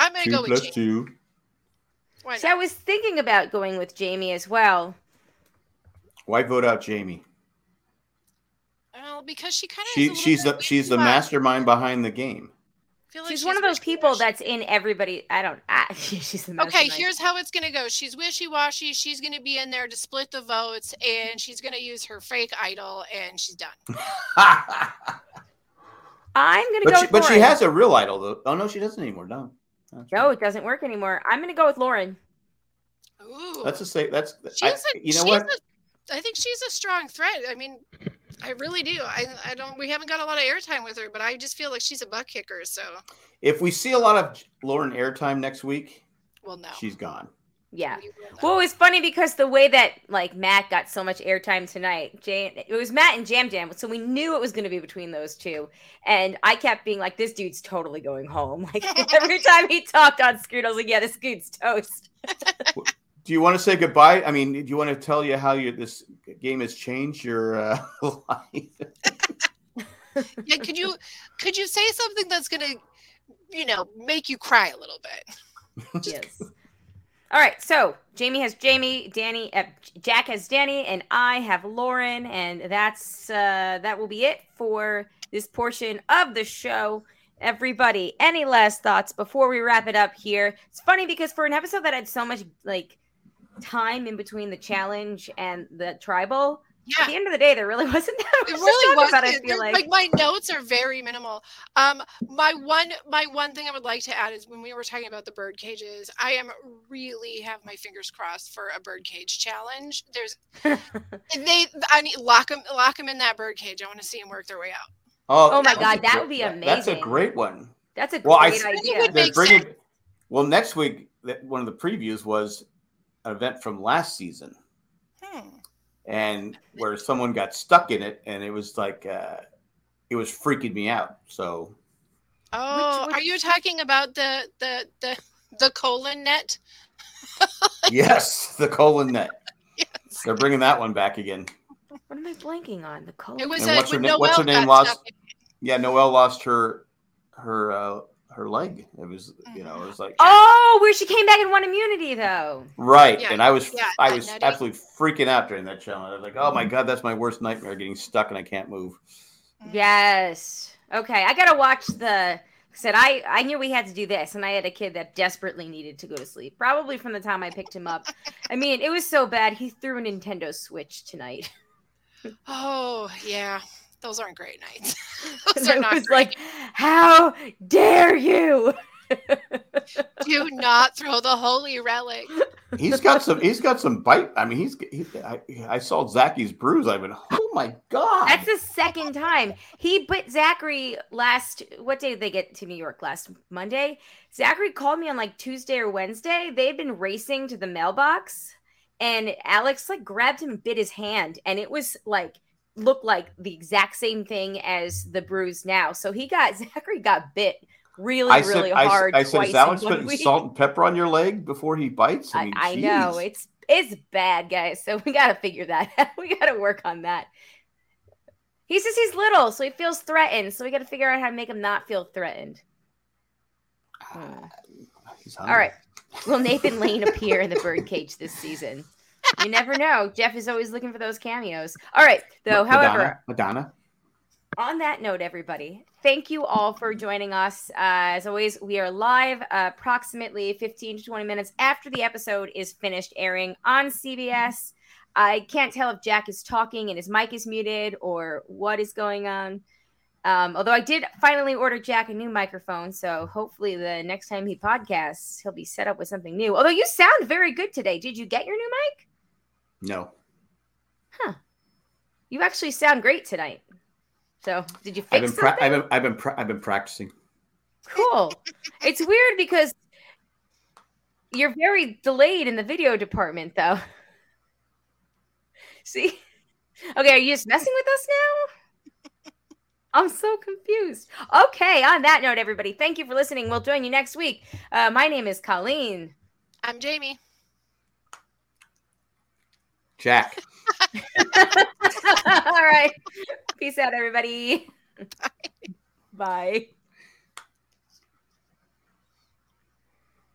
[SPEAKER 2] I'm going to
[SPEAKER 3] Two
[SPEAKER 2] go with
[SPEAKER 3] plus
[SPEAKER 2] Jamie.
[SPEAKER 3] two.
[SPEAKER 2] Why
[SPEAKER 1] so
[SPEAKER 2] not?
[SPEAKER 1] I was thinking about going with Jamie as well.
[SPEAKER 3] Why vote out Jamie?
[SPEAKER 2] Uh, because she kind of
[SPEAKER 3] She she's the she's the mastermind behind the game.
[SPEAKER 2] Like
[SPEAKER 1] she's, she's, one of those people that's in everybody. I don't. I, she's the
[SPEAKER 2] okay. Here's how it's gonna go. She's wishy washy. She's gonna be in there to split the votes, and she's gonna use her fake idol, and she's done.
[SPEAKER 1] I'm gonna
[SPEAKER 3] but
[SPEAKER 1] go.
[SPEAKER 3] She, but she has a real idol, though. Oh no, she doesn't anymore. No.
[SPEAKER 1] That's no, right. it doesn't work anymore. I'm gonna go with Lauren.
[SPEAKER 2] Ooh.
[SPEAKER 3] That's a say. That's I, a, you know what?
[SPEAKER 2] A, I think she's a strong threat. I mean, I really do. I, I don't. We haven't got a lot of airtime with her, but I just feel like she's a butt kicker. So
[SPEAKER 3] if we see a lot of Lauren airtime next week,
[SPEAKER 2] well, no,
[SPEAKER 3] she's gone.
[SPEAKER 1] Yeah. Well, it was funny because the way that like Matt got so much airtime tonight, Jay, it was Matt and Yam Yam, so we knew it was going to be between those two. And I kept being like, "This dude's totally going home." Like every time he talked on screen, I was like, "Yeah, this dude's toast."
[SPEAKER 3] do you want to say goodbye? I mean, do you want to tell you how you this game has changed your uh, life?
[SPEAKER 2] yeah, could you could you say something that's gonna, you know, make you cry a little bit?
[SPEAKER 1] yes. All right, so Jamie has Jamie, Danny, uh, Jack has Danny, and I have Lauren, and that's uh, that will be it for this portion of the show. Everybody, any last thoughts before we wrap it up here? It's funny because for an episode that had so much like time in between the challenge and the tribal. Yeah. At the end of the day, there really wasn't that much it really was about. I feel like.
[SPEAKER 2] like my notes are very minimal. Um, my one my one thing I would like to add is when we were talking about the bird cages, I am really have my fingers crossed for a bird cage challenge. There's they I need lock them lock them in that bird cage. I want to see them work their way out.
[SPEAKER 1] Oh, oh my god, that would be amazing.
[SPEAKER 3] That's a great one.
[SPEAKER 1] That's a well, great
[SPEAKER 3] I,
[SPEAKER 1] idea.
[SPEAKER 3] They're bringing, well, next week, one of the previews was an event from last season. And where someone got stuck in it, and it was like uh, it was freaking me out. So,
[SPEAKER 2] oh, which, which... are you talking about the the the the colon net?
[SPEAKER 3] yes, the colon net. Yes. They're bringing that one back again.
[SPEAKER 1] What am I blanking on? The colon.
[SPEAKER 2] It was a, what's, her,
[SPEAKER 3] na- what's her name? Lost. Yeah, Noelle lost her her uh, her leg. It was, you know, it was like
[SPEAKER 1] oh, where she came back and won immunity though.
[SPEAKER 3] Right, yeah. and I was, yeah, I was absolutely freaking out during that challenge. I was like, oh my god, that's my worst nightmare, getting stuck and I can't move.
[SPEAKER 1] Mm. Yes. Okay, I gotta watch the. Said I, I knew we had to do this, and I had a kid that desperately needed to go to sleep. Probably from the time I picked him up. I mean, it was so bad. He threw a Nintendo Switch tonight.
[SPEAKER 2] oh yeah, those aren't great nights. those are
[SPEAKER 1] not was great. like, how dare you?
[SPEAKER 2] Do not throw the holy relic.
[SPEAKER 3] He's got some. He's got some bite. I mean, he's. He, I, I, saw Zachy's bruise. I went, oh my god.
[SPEAKER 1] That's the second time he bit Zachary last. What day did they get to New York? Last Monday. Zachary called me on like Tuesday or Wednesday. They had been racing to the mailbox, and Alex like grabbed him and bit his hand, and it was like look like the exact same thing as the bruise now. So he got Zachary got bit really, I really
[SPEAKER 3] said,
[SPEAKER 1] hard.
[SPEAKER 3] I, I said, is Alex putting week. salt and pepper on your leg before he bites?
[SPEAKER 1] I, mean, I, I know it's it's bad, guys. So we got to figure that. out. we got to work on that. He says he's little, so he feels threatened. So we got to figure out how to make him not feel threatened. Hmm. All right. Will Nathan Lane appear in the birdcage this season? You never know. Jeff is always looking for those cameos. All right, though. Madonna, however,
[SPEAKER 3] Madonna.
[SPEAKER 1] On that note, everybody, thank you all for joining us. Uh, as always, we are live uh, approximately 15 to 20 minutes after the episode is finished airing on CBS. I can't tell if Jack is talking and his mic is muted or what is going on. Um, although I did finally order Jack a new microphone, so hopefully the next time he podcasts, he'll be set up with something new. Although you sound very good today. Did you get your new mic?
[SPEAKER 3] No.
[SPEAKER 1] Huh. You actually sound great tonight. So, did you fix
[SPEAKER 3] I've been
[SPEAKER 1] pra-
[SPEAKER 3] I've been I've been, pra- I've been practicing.
[SPEAKER 1] Cool. it's weird because you're very delayed in the video department, though. See? Okay, are you just messing with us now? I'm so confused. Okay, on that note, everybody, thank you for listening. We'll join you next week. Uh, my name is Colleen.
[SPEAKER 2] I'm Jamie.
[SPEAKER 3] Jack.
[SPEAKER 1] All right. Peace out, everybody. Bye. Bye.